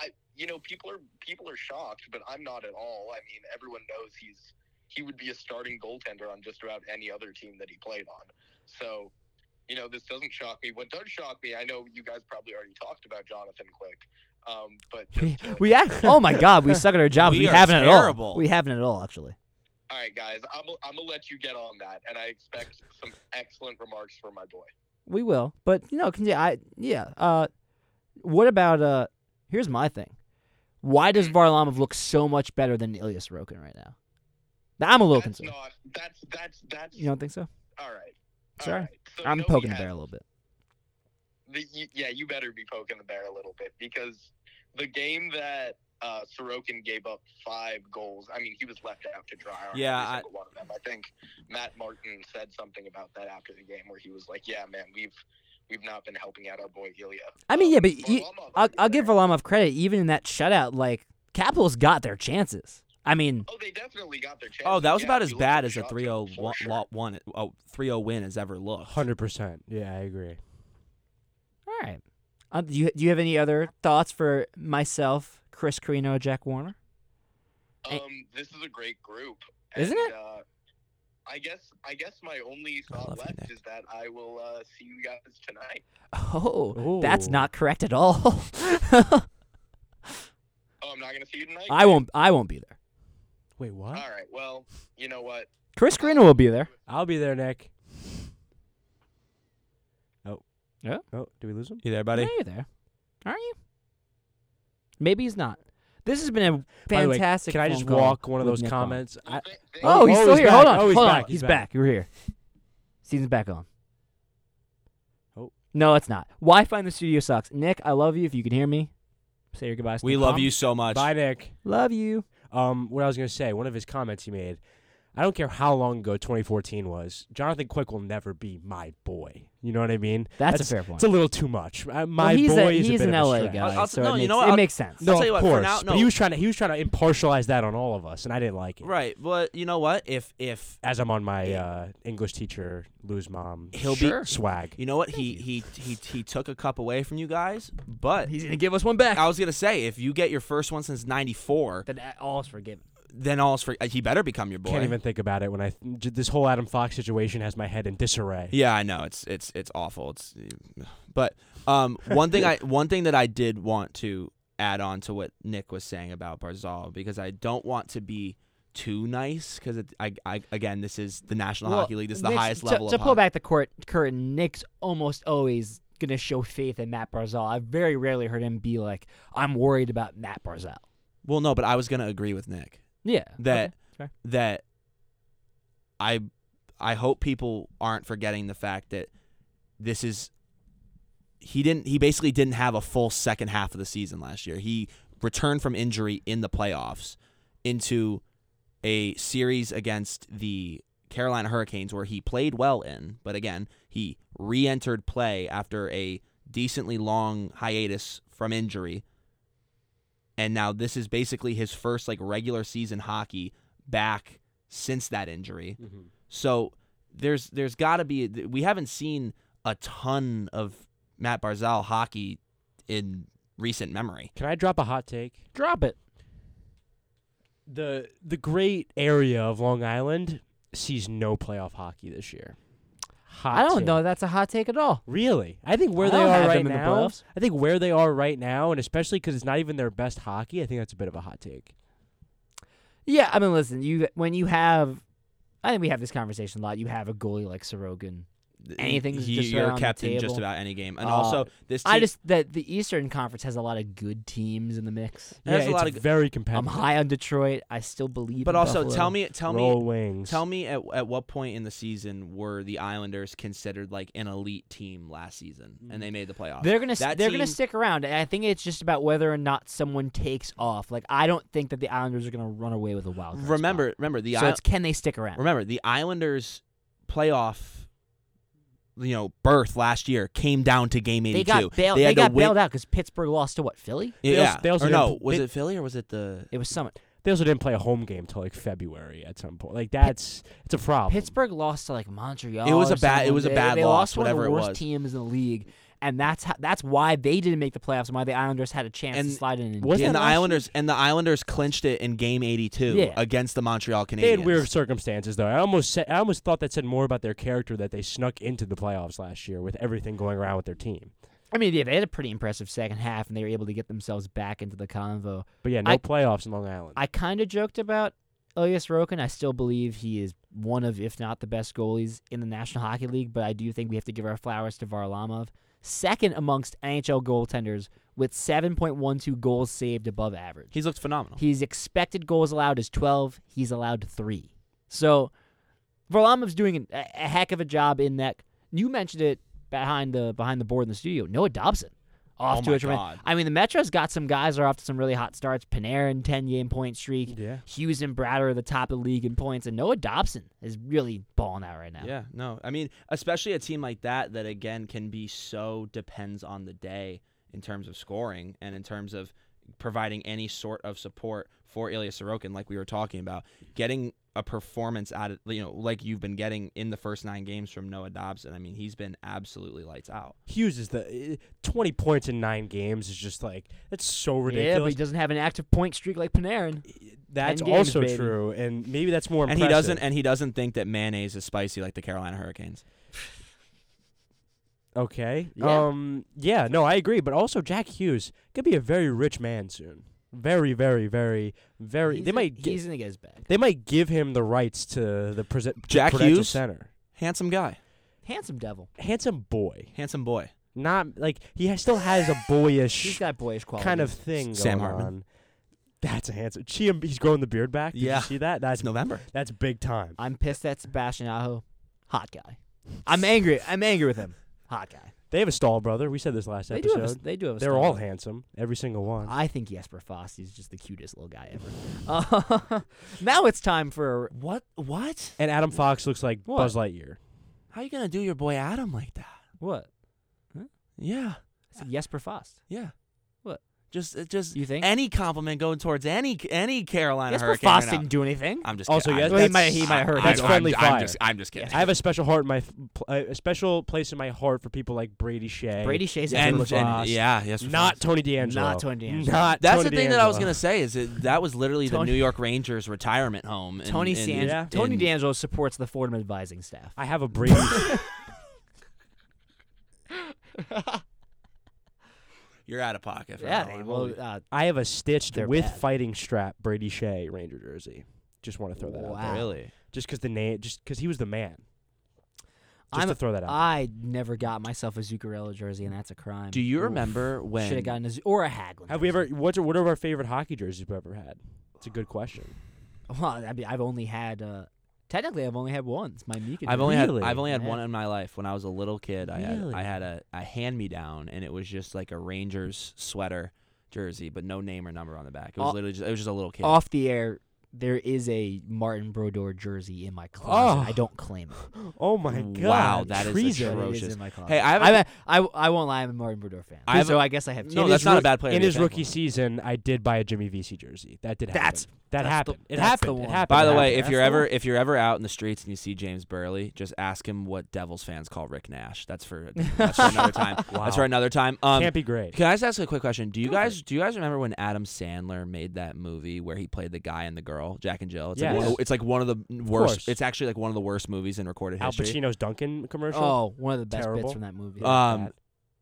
I, you know, people are people are shocked, but I'm not at all. I mean, everyone knows he's he would be a starting goaltender on just about any other team that he played on. So, you know, this doesn't shock me. What does shock me, I know you guys probably already talked about Jonathan Quick, um, but We, just to- we act- oh my god, we suck at our jobs. We We, haven't at all. We haven't at all, actually. all right, guys, I'm I'm gonna let you get on that, and I expect some excellent remarks from my boy. We will, but you know, can you, I yeah. Uh, what about uh? Here's my thing. Why does Varlamov look so much better than Ilya Sorokin right now? Now, I'm a little That's concerned. not. That's that's that's. You don't think so? all right. Sorry. right. So, I'm poking the bear a little bit. the, you, yeah, you better be poking the bear a little bit because the game that uh, Sorokin gave up five goals. I mean, he was left out to dry on Yeah, every I- single one of them. I think Matt Martin said something about that after the game, where he was like, "Yeah, man, we've we've not been helping out our boy Ilya." I mean, yeah, Um, but he- I'll, I'll give Varlamov credit. Even in that shutout, like Capitals got their chances. I mean, Oh, they definitely got their chance. Oh, that was about as bad as a shots 3-0 for one, sure. lo- one, oh, 3-0 win has ever looked. Hundred percent. Yeah, I agree. all right. Uh, do you do you have any other thoughts for myself, Chris Carrino, Jack Warner? Hey. Um, this is a great group, Isn't and, it? Uh, I guess I guess my only thought love you, left is that I will uh, see you guys tonight. Oh, that's not correct at all. Oh, I'm not gonna see you tonight. I won't. I won't be there. Wait, what? All right. Well, you know what? Chris Carrino will be there. I'll be there, Nick. Oh. Yeah? Oh, do we lose him? You there, Yeah, buddy? you're there, aren't you? Maybe he's not. This has been a By the way, fantastic. Can I phone just call walk one of with those Nick on. comments? I, Th- th- Oh, he's Oh, still he's here. back. Hold on. Oh, he's Hold on. back. He's He's back. back. You're here. Season's back on. Oh. No, it's not. Wi-Fi in the studio sucks. Nick, I love you. If you can hear me, say your goodbyes. to We the love palm. you so much. Bye, Nick. Love you. Um, what I was gonna say, one of his comments he made. I don't care how long ago 2014 was. Jonathan Quick will never be my boy. You know what I mean? That's, a fair point. It's a little too much. Uh, my well, he's boy a, is a bit an of a LA guy, I'll- so no, it, you makes, know what? it I'll- makes sense. No, I'll tell you of what, course. now- But no. he was trying to he was trying to impartialize that on all of us, and I didn't like it. Right, but you know what? If if As I'm on my uh, English teacher lose mom he'll Sure. be, swag. you know what? He he he he took a cup away from you guys, but He's gonna give us one back. I was gonna say if you get your first one since '94, Then all is forgiven. Then all's for he better become your boy. Can't even think about it when I this whole Adam Fox situation has my head in disarray. Yeah, I know it's it's it's awful. It's but um one thing I one thing that I did want to add on to what Nick was saying about Barzal because I don't want to be too nice because I, I again this is the National Well, Hockey League. This is the Nick's- highest to, level To of pull hockey. back the court curtain, Nick's almost always gonna show faith in Matt Barzal. I've very rarely heard him be like, "I'm worried about Matt Barzal." Well, no, but I was gonna agree with Nick Yeah. that okay, that I I hope people aren't forgetting the fact that this is he didn't he basically didn't have a full second half of the season last year. He returned from injury in the playoffs into a series against the Carolina Hurricanes where he played well in, but again, he re-entered play after a decently long hiatus from injury. And now this is basically his first like regular season hockey back since that injury. Mm-hmm. So there's there's got to be we haven't seen a ton of Matt Barzal hockey in recent memory. Can I drop a hot take? Drop it. The the great area of Long Island sees no playoff hockey this year. Hot I don't take. know. That's a hot take at all. Really, I think where I they are right now. I think where they are right now, and especially because it's not even their best hockey. I think that's a bit of a hot take. Yeah, I mean, listen, you when you have, I think we have this conversation a lot. You have a goalie like Sorokin. Anything's He- just you're around the kept in just about any game, and Uh, also this. Team, I just that the Eastern Conference has a lot of good teams in the mix. There's yeah, a lot it's of g- very I'm high on Detroit. I still believe. but in also Buffalo. tell me tell Roll me wings. tell me at at what point in the season were the Islanders considered like an elite team last season, and they made the playoffs. They're gonna That they're gonna stick around. I think it's just about whether or not someone takes off. Like I don't think that the Islanders are gonna run away with a wild card. remember remember the spot. so I- it's can they stick around? remember the Islanders playoff. You know, birth last year came down to game 82. They eighty-two. got bailed. They They, got bailed out because Pittsburgh lost to what Philly? They Yeah, also- they also or no, was they- it Philly or was it the? It was someone. They also didn't play a home game till like February at some point. Like that's it's a problem. Pittsburgh lost to like Montreal. It was a bad- it was a bad they loss, lost one of whatever the it worst was. teams in the league, and that's how, that's why they didn't make the playoffs and why the Islanders had a chance And to slide in. And was get and the last year? Islanders and the Islanders clinched it in Game 82 Yeah. against the Montreal Canadiens. they had weird circumstances though. I almost said, I almost thought that said more about their character that they snuck into the playoffs last year with everything going around with their team. I mean, yeah, they had a pretty impressive second half, and they were able to get themselves back into the convo. But yeah, no I- playoffs in Long Island. I kind of joked about Ilya Sorokin. I still believe he is one of, if not the best goalies in the National Hockey League, but I do think we have to give our flowers to Varlamov. Second amongst NHL goaltenders with 7.12 goals saved above average. He's looked phenomenal. His expected goals allowed is 12. He's allowed three. So Varlamov's doing a, a heck of a job in that. You mentioned it behind the behind the board in the studio. Noah Dobson off Oh to a tremendous. I mean, the Metro's got some guys that are off to some really hot starts. Panarin, 10 game point streak. yeah. Hughes and Brad are the top of the league in points, and Noah Dobson is really balling out right now. Yeah, no. I mean, especially a team like that that again can be so depends on the day in terms of scoring and in terms of providing any sort of support for Ilya Sorokin, like we were talking about, getting a performance out of you know like you've been getting in the first nine games from Noah Dobson. I mean, he's been absolutely lights out. Hughes is the uh, 20 points in 9 games is just like that's so ridiculous. Yeah, but ridiculous. he doesn't have an active point streak like Panarin. that's games, also baby. true and maybe that's more And he doesn't and he doesn't think that mayonnaise is spicy like the Carolina Hurricanes. Okay. Yeah. Um yeah, no, I agree, but also Jack Hughes could be a very rich man soon. Very very very very He's they in- might gi- he's gonna get his bag. they might give him the rights to the prese- Jack Prudential Hughes? Center. Handsome guy, Handsome devil. Handsome boy. handsome boy. Not like he still has a boyish He's got boyish qualities. kind of thing Sam going Hartman. on. That's a handsome. See him, he's growing the beard back. Did Yeah. you see that? That's It's November. that's big time. I'm pissed at Sebastian Aho. Hot guy. I'm angry. I'm angry with him. Hot guy. They have a Staal brother. We said this last They do episode. have. A, they do have. A They're style. all handsome, every single one. I think Jesper Fast is just the cutest little guy ever. Uh, now it's time for What? What? and Adam Fox looks like What? Buzz Lightyear. How are you gonna do your boy Adam like that? what? Yeah, I said Jesper Fast. yeah. What? Just, uh, just You think? any compliment going towards any any Carolina Jesper Hurricane. Fast right now. didn't do anything. I'm just Also, kidding. yes, I'm Well, he just- might- he might hurt That's I'm, friendly I'm, I'm fire. just, I'm just kidding. I have a special heart in my f- pl- uh, a special place in my heart for people like Brady Skjei. Brady Skjei's a and, good and- yeah, yes. not Fast. Tony DeAngelo. Not Tony DeAngelo. Not That's Tony the thing that I was gonna say is it, that was literally the Tony- New York Rangers retirement home. in- Tony in- San- Yeah. Tony in- DeAngelo supports the Fordham advising staff. I have a Brady. You're out of pocket. For yeah, that they- one. well, uh, I have a stitched They're with bad. fighting strap Brady Skjei Ranger jersey. Just want to throw that out. Wow. there. really? Just because the name, just because he was the man. Just I'm to throw that out. I never got myself a Zuccarello jersey, and that's a crime. Do you remember when? Should have gotten a Z- or a Haglund. have we ever? jersey. What's what are our favorite hockey jerseys we've ever had? It's a good question. Well, I mean, I've only had. Uh, technically, I've only had one. It's my Mika. I've only Really? had I've only had Yeah. one in my life. When I was a little kid, I Really? had I had a, a hand me down, and it was just like a Rangers sweater jersey, but no name or number on the back. It was literally just it was just a little kid. off the air. There is a Martin Brodeur jersey in my closet. Oh. I don't claim it. Oh my god! Wow, that is treason. but it is atrocious. in my closet. Hey, I have a- I'm a, I, I won't lie. I'm a Martin Brodeur fan. I so a- I guess I have. No, two. that's his not a bad player In his rookie for. season, I did buy a Jimmy Vesey jersey. That did That's- happen. That that's the- happened. it that's the happened. It happened. By the way, happened. if you're ever one. if you're ever out in the streets and you see James Burley, just ask him what Devils fans call Rick Nash. That's for that's for another time. That's for another time. Um, can't be great. Can I just ask a quick question? Do you Go for guys do you guys remember when Adam Sandler made that movie where he played the guy and the girl, Jack and Jill? It's like Yes. one of, it's like one of the worst. course. It's actually like one of the worst movies in recorded history. Al history. Pacino's Dunkin commercial. Oh, one of the best Terrible. bits from that movie. Um, That.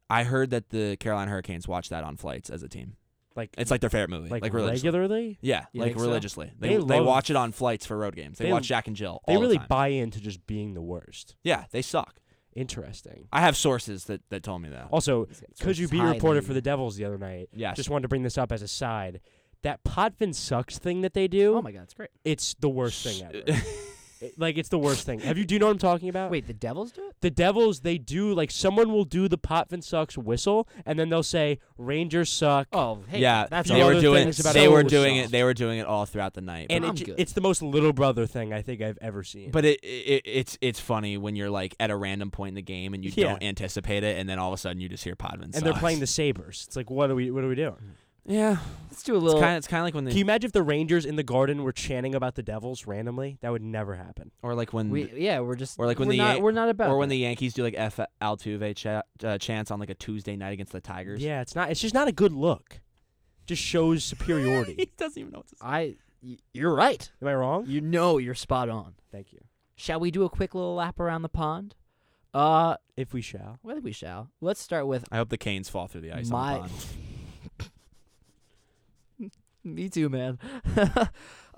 I heard that the Carolina Hurricanes watch that on flights as a team. like It's like their favorite movie, like, like, religiously. regularly. Yeah, You like think so? religiously. They They they, love- watch it on flights for road games. They, They- watch Jack and Jill. They all really the time. buy into just being the worst. Yeah, they suck. Interesting. I have sources that, that told me that. Also, It's- it's could you be highly- reported for the Devils the other night? Yes. Just wanted to bring this up as a side. That Potvin sucks thing that they do. Oh my god, it's great. It's the worst thing ever. It- like it's the worst thing. Have you? Do you know what I'm talking about? Wait, the Devils do it? the Devils they do like someone will do the Potvin sucks whistle and then they'll say Rangers suck. Oh, hey, yeah, that's they all were other doing things about they it were was doing soft. it they were doing it all throughout the night. and I'm it, good. it's the most little brother thing I think I've ever seen. But it, it it's it's funny when you're like at a random point in the game and you Yeah. don't anticipate it, and then all of a sudden you just hear Podman. and they're playing the Sabres. It's like what are we what are we doing? Hmm. Yeah, Let's do a it's little. kind of it's kind of like when Can the you imagine if the Rangers in the Garden were chanting about the Devils randomly? That would never happen. or like when we, yeah, we're just. or like when we're the not, Yan- we're not about. or when that. the Yankees do like F Altuve cha- uh, chants on like a Tuesday night against the Tigers. Yeah, it's not. It's just not a good look. Just shows superiority. he doesn't even know what to say. I. y- You're right. Am I wrong? You know you're spot on. Thank you. Shall we do a quick little lap around the pond? Uh, If we shall. well, we shall. Let's start with I hope the Canes fall through the ice My- on the pond. me too, man.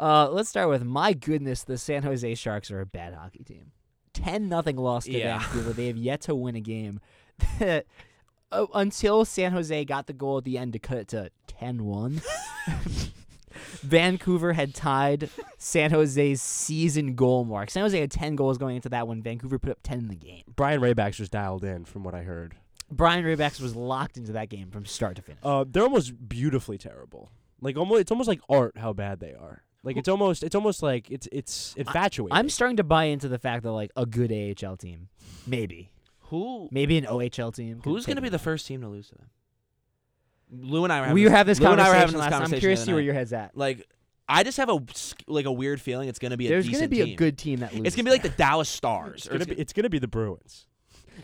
uh, let's start with my goodness. The San Jose Sharks are a bad hockey team. Ten nothing loss to Yeah. Vancouver. They have yet to win a game. Uh, Until San Jose got the goal at the end to cut it to 10-1. Vancouver had tied San Jose's season goal mark. San Jose had 10 goals going into that one. Vancouver put up 10 in the game. Brian Raybacks was dialed in, from what I heard. Brian Raybacks was locked into that game from start to finish. Uh, they're almost beautifully terrible. Like almost, it's almost like art how bad they are. Like it's almost, it's almost like it's it's infatuated. I'm starting to buy into the fact that like a good AHL team, maybe, Who maybe an OHL team. could who's take gonna be them the first team to lose to them? Lou and I were having We this, have this Lou and I conversation were having this last night. I'm conversation curious the to see other where night. your head's at. Like, I just have a s- like a weird feeling it's gonna be a There's decent gonna be team. a good team that loses. It's gonna be like the Dallas Stars. it's or gonna it's be, it's gonna be the Bruins.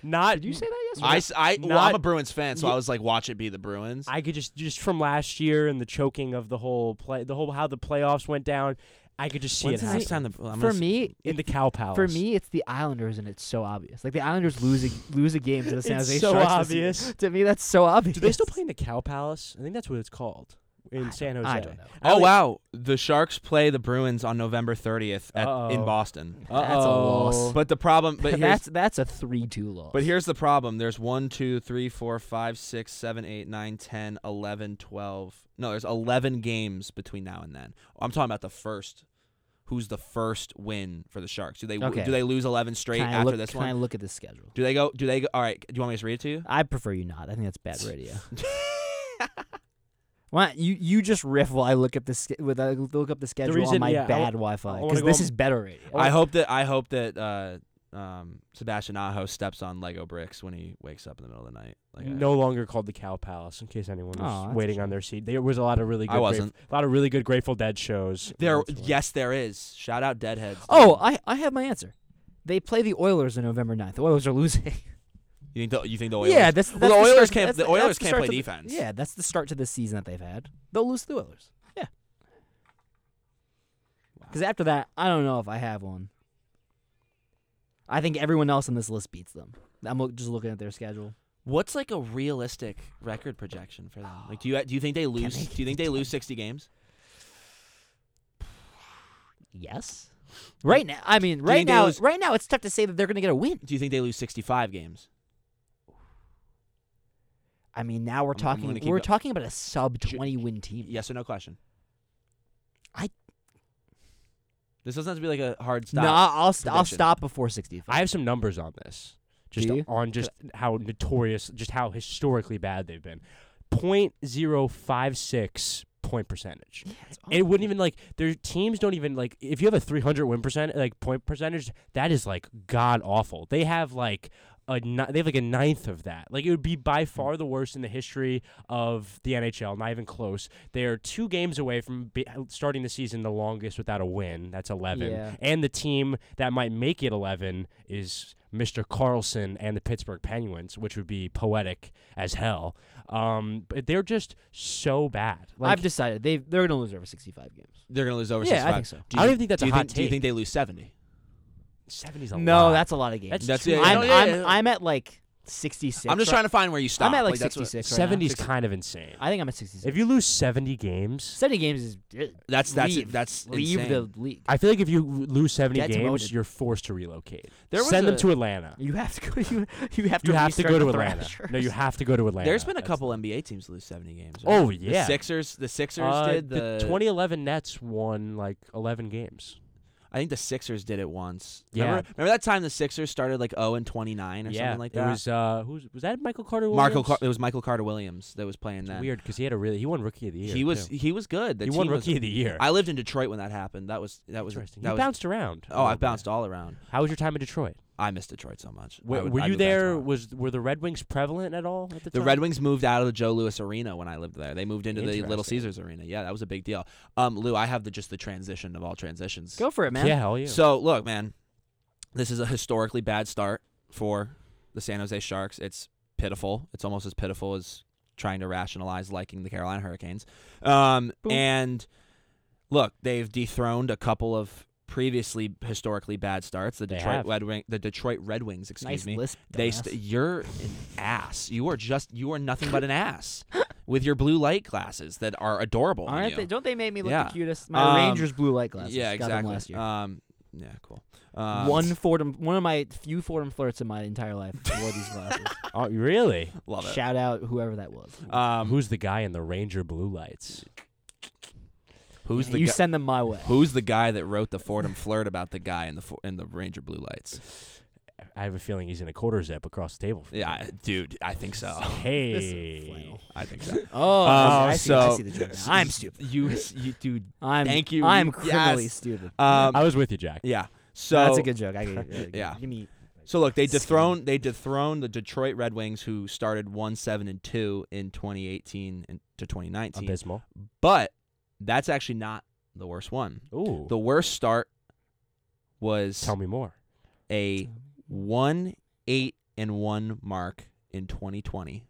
Not Did you say that I, yesterday? s- I- well, Not- I'm a Bruins fan, so Ye- I was like, watch it be the Bruins. I could just just from last year and the choking of the whole play, the whole how the playoffs went down. I could just see When's it the next happen. time the, I'm for gonna s- me, in the Cow Palace. for me, it's the Islanders, and it's so obvious. Like the Islanders lose a lose a game to the San It's Jose so Sharks this year. obvious. To me, that's so obvious. Do they still play in the Cow Palace? I think that's what it's called in I San Jose. I don't know. Oh wow, the Sharks play the Bruins on November 30th at, in Uh-oh. Boston. That's a loss. But the problem, but here's, that's that's a three-two loss. but here's the problem. There's 1, 2, 3, 4, 5, 6, 7, 8, 9, 10, 11, 12. No, there's 11 games between now and then. I'm talking about the first. Who's the first win for the Sharks? Do they Okay. do they lose 11 straight can I after look, this can one? I look at the schedule? do they go? Do they go? All right. Do you want me to just read it to you? I prefer you not. I think that's bad radio. Why don't you you just riff while I look up the with I look up the schedule reason- on my yeah, I bad wa- Wi-Fi I wanna because go this on- is better radio. I hope that I hope that uh, um, Sebastian Aho steps on Lego bricks when he wakes up in the middle of the night. Like I- no longer called the Cow Palace, in case anyone Oh, was that's waiting on their seat. There was a lot of really good, I wasn't. Grate- a lot of really good Grateful Dead shows. There, yes, there is. Shout out Deadheads. Oh, dude. I I have my answer. They play the Oilers on November 9th. The Oilers are losing. you think the you think the Oilers? yeah, that's, that's Well, the the Oilers start- can't- that's the Oilers can't play the- defense. yeah, that's the start to the season that they've had. They'll lose to the Oilers. Yeah. Because after that, I don't know if I have one. I think everyone else on this list beats them. I'm just looking at their schedule. What's like a realistic record projection for them? Like, do you do you think they lose? they do you think they lose sixty games? Yes. Right now, I mean, right now, lose- right now, it's tough to say that they're going to get a win. Do you think they lose sixty-five games? I mean, now we're I'm- I'm talking. We're go- talking about a sub Should- twenty win team. Yes or no question. I- This doesn't have to be like a hard stop. No, I'll st- I'll stop before sixty. I have some numbers on this. Just Do you? on just how notorious, just how historically bad they've been. Point zero five six point percentage. It wouldn't even like their teams don't even like if you have a 300 win percent like point percentage that is like god awful. They have like a ni- they have like a ninth of that. Like it would be by far the worst in the history of the NHL, not even close. They are two games away from be- starting the season the longest without a win. That's 11. Yeah. And the team that might make it 11 is Mr. Karlsson and the Pittsburgh Penguins, which would be poetic as hell. Um, but they're just so bad. Like, I've decided they they're going to lose over sixty five games. They're gonna lose over. Yeah, I 65. think so. Do I you don't even think that's do a you hot think, Do you think they lose seventy? 70's a No, lot. that's a lot of games. That's, That's- too yeah. I'm no, yeah, I'm, yeah. I'm at like sixty six. I'm just trying to find where you stop. I'm at like, that's what- sixty six. Right 70 is kind of insane. I think I'm at sixty six. If you lose 70 games, seventy games is That's that's leave, that's leave insane. the league. I feel like if you lose 70 Get games, demoted. you're forced to relocate. There was Send them a- to Atlanta. You have to go. You, you have to. You have to restart go to the Atlanta. Thrashers. No, you have to go to Atlanta. There's been a That's- couple NBA teams lose 70 games. right? Oh yeah. The Sixers, the Sixers Uh, did the, 2011 Nets won like 11 games. I think the Sixers did it once. Yeah. Remember, remember that time the Sixers started like 0 and 29 or yeah, something like it that. was uh, who's was that Michael Carter Williams? Marco Car- it was Michael Carter Williams that was playing that. weird because he had a really he won Rookie of the Year. He was too. he was good. The he won was- Rookie of the Year. I lived in Detroit when that happened. That was that was Interesting. that you was bounced around. Oh, bit. bounced all around. How was your time in Detroit? I miss Detroit so much. I Were, would- were you there? Was were the Red Wings prevalent at all at the The time? Red Wings moved out of the Joe Louis Arena when I lived there. They moved into the Little Caesars Arena. Yeah, that was a big deal. Um, Lou, I have the just the transition of all transitions. Go for it, man. Yeah, hell yeah. So look, man, this is a historically bad start for the San Jose Sharks. It's pitiful. It's almost as pitiful as trying to rationalize liking the Carolina Hurricanes. Um, and look, they've dethroned a couple of previously historically bad starts. The They Detroit have. Red Wing, the Detroit Red Wings, excuse Nice me. list. They st- you're an ass. You are just you are nothing but an ass with your blue light glasses that are adorable. Aren't you. they? Don't they make me look Yeah. the cutest? My Um, Rangers blue light glasses. yeah, Got them exactly. last year. Um, yeah, cool. Um, one Fordham, one of my few Fordham flirts in my entire life wore these glasses. oh, really? love it. Shout out whoever that was. Um, Who's the guy in the Ranger blue lights? Who's the you guy, send them my way. who's the guy that wrote the Fordham flirt about the guy in the Fo- in the Ranger blue lights? I have a feeling he's in a quarter zip across the table. from Yeah, I- dude, I think so. Hey. I think so. Oh, Um, I, see, I see the joke now. I'm stupid. You, you, dude. I'm. Thank you. I'm You- criminally yes. stupid. Um, I was with you, Jack. yeah. So That's a good joke. I get it. Yeah. Give me. So look, they Scum. dethroned they dethroned the Detroit Red Wings, who started one seven and two in 2018 and to 2019. Abysmal. But that's actually not the worst one. Ooh. The worst start was Tell me more. a one eight and one mark in 2020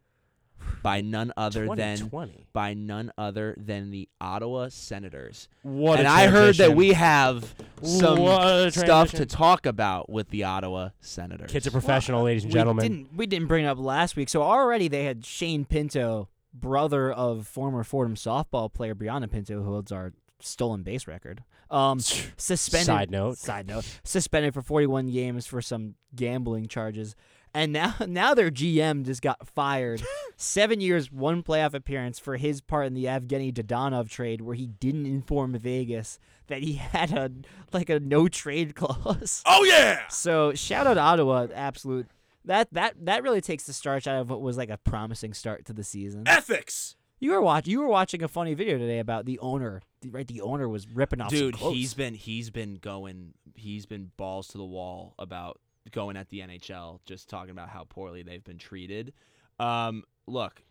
by none other than 2020. by none other than the Ottawa Senators. What and a I heard that transition. we have some What a stuff to transition. talk about with the Ottawa Senators. Kids are professional, ladies and we gentlemen. Didn't, we didn't bring it up last week. So already they had Shane Pinto, brother of former Fordham softball player Brianna Pinto, who holds our stolen base record. Um, suspended. Side note. Side note. Suspended for 41 games for some gambling charges. And now, now their GM just got fired. Seven years, one playoff appearance for his part in the Evgeny Dadonov trade, where he didn't inform Vegas that he had a like a no trade clause. Oh yeah. So shout out Ottawa, absolute. That that that really takes the starch out of what was like a promising start to the season. Ethics. You were watch you were watching a funny video today about the owner, right? The owner was ripping off. Dude, he's been he's been going he's been balls to the wall about going at the NHL, just talking about how poorly they've been treated. Um, look,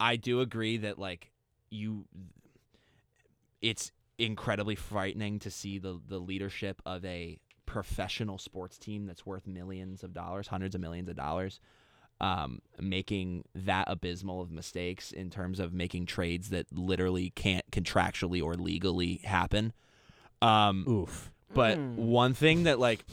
I do agree that like you, it's incredibly frightening to see the the leadership of a professional sports team that's worth millions of dollars, hundreds of millions of dollars. Um, making that abysmal of mistakes in terms of making trades that literally can't contractually or legally happen. Um, Oof. but Mm. one thing that like,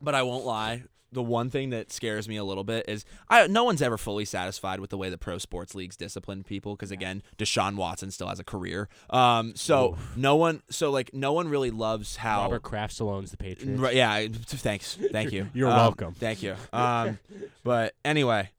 but I won't lie. The one thing that scares me a little bit is I no one's ever fully satisfied with the way the pro sports leagues discipline people because again, Deshaun Watson still has a career. Um, so no one, so like no one really loves how. Robert Kraft still owns the Patriots. Right, yeah. Thanks. Thank you. You're Um, welcome. Thank you. Um, but anyway,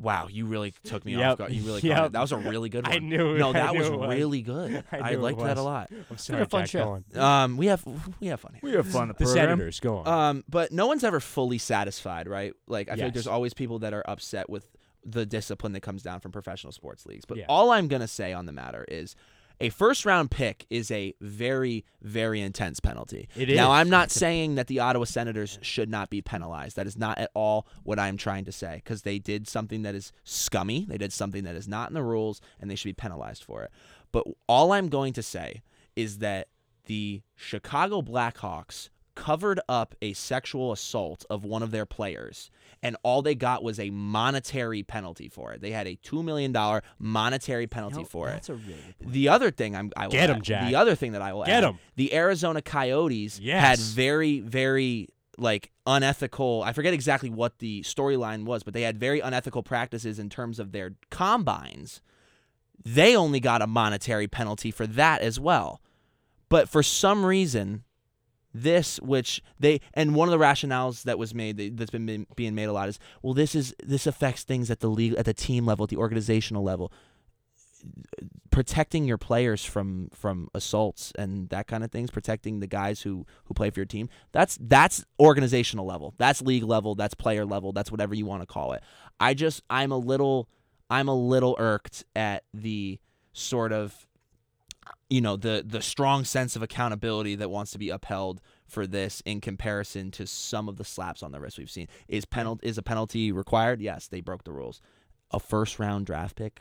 wow, you really took me off guard. You really Yep. caught it. That was a really good one. I knew it. No, that knew was it was. really good. I I, liked that a lot. I'm sorry, fun Jack. show. Go on. Um, we have we have fun here. we have fun. The Senators. Go on. Um, but no one's ever fully satisfied, right? Like I feel like there's always people that are upset with the discipline that comes down from professional sports leagues. But Yeah. all I'm gonna say on the matter is a first round pick is a very, very intense penalty. It Now. I'm not saying that the Ottawa Senators should not be penalized. That is not at all what I'm trying to say, because they did something that is scummy. They did something that is not in the rules, and they should be penalized for it. But all I'm going to say is that the Chicago Blackhawks covered up a sexual assault of one of their players and all they got was a monetary penalty for it. They had a 2 million dollar monetary penalty for it. That's a really good point. The other thing I'm I will Get 'em, add- Jack. The other thing that I will Get add, 'em. The Arizona Coyotes had very very like unethical. I forget exactly what the storyline was, but they had very unethical practices in terms of their combines. They only got a monetary penalty for that as well. But for some reason, this which they and one of the rationales that was made that- that's been being made a lot is well this is this affects things at the league at the team level at the organizational level. Protecting your players from from assaults and that kind of things protecting the guys who who play for your team that's that's organizational level. That's league level. That's player level. That's whatever you want to call it. I just i'm a little i'm a little irked at the sort of you know the the strong sense of accountability that wants to be upheld for this in comparison to some of the slaps on the wrist we've seen. Is penalty is a penalty required? Yes, they broke the rules. A first round draft pick.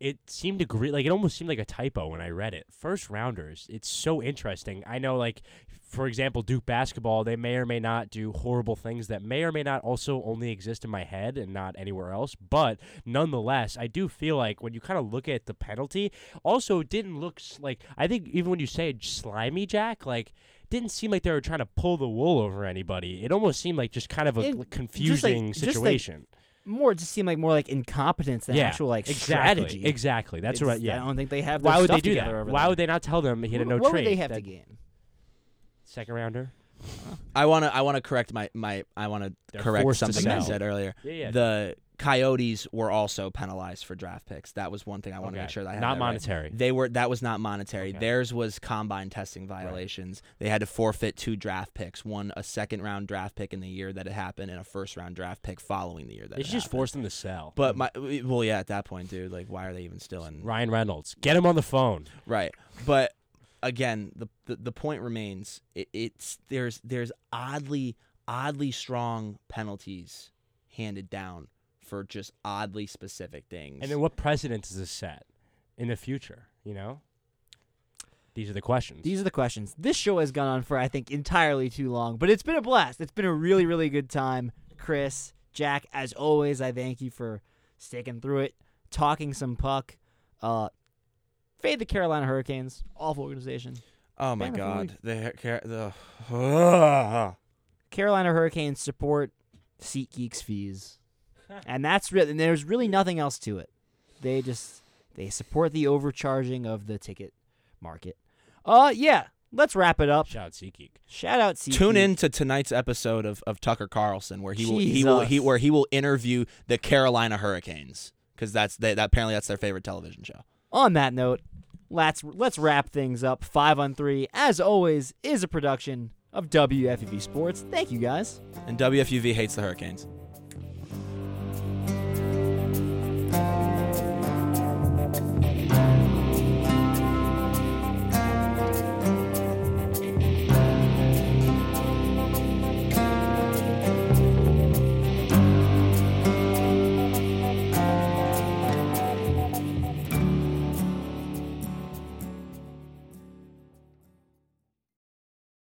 It seemed agree like it almost seemed like a typo when I read it. First rounders, it's so interesting. I know like for example, Duke basketball, they may or may not do horrible things that may or may not also only exist in my head and not anywhere else. But nonetheless, I do feel like when you kind of look at the penalty, also it didn't look like I think even when you say slimy Jack, like didn't seem like they were trying to pull the wool over anybody. It almost seemed like just kind of a It- like, just like- confusing just like situation. More it just seemed like more like incompetence than yeah, actual like exactly, strategy. Exactly. That's It's- right. Yeah. I don't think they have. Why their would they do that? Why there. would they not tell them he had a no what trade? would they have that to gain? Second rounder. I want to I want to correct my my I want to They're correct something I said earlier. Yeah, yeah. The Coyotes were also penalized for draft picks. That was one thing I want to make sure that I had not that right. monetary. They were that was not monetary. Okay. Theirs was combine testing violations. They had to forfeit two draft picks, one a second round draft pick in the year that it happened, and a first round draft pick following the year that They it just happened. force them to sell. But my well, yeah, at that point, dude, like, why are they even still in? Ryan Reynolds, get him on the phone. Right. But again, the the, the point remains. It, it's there's there's oddly oddly strong penalties handed down for just oddly specific things. And then what precedent does this set in the future? You know, these are the questions. These are the questions. This show has gone on for I think entirely too long, but it's been a blast. It's been a really really good time. Chris, Jack, as always, I thank you for sticking through it, talking some puck. Uh, fade the Carolina Hurricanes, awful organization. oh my Fan of the god, the the Carolina Hurricanes support SeatGeek's fees, and that's really. And there's really nothing else to it. They just they support the overcharging of the ticket market. Uh, yeah. Let's wrap it up. Shout out SeatGeek. Shout out SeatGeek. Tune in to tonight's episode of, of Tucker Carlson where he will he will he Jesus. where he will interview the Carolina Hurricanes because that's they, that apparently that's their favorite television show. On that note, let's let's wrap things up. Five on three, as always, is a production of WFUV Sports. Thank you guys. And WFUV hates the Hurricanes.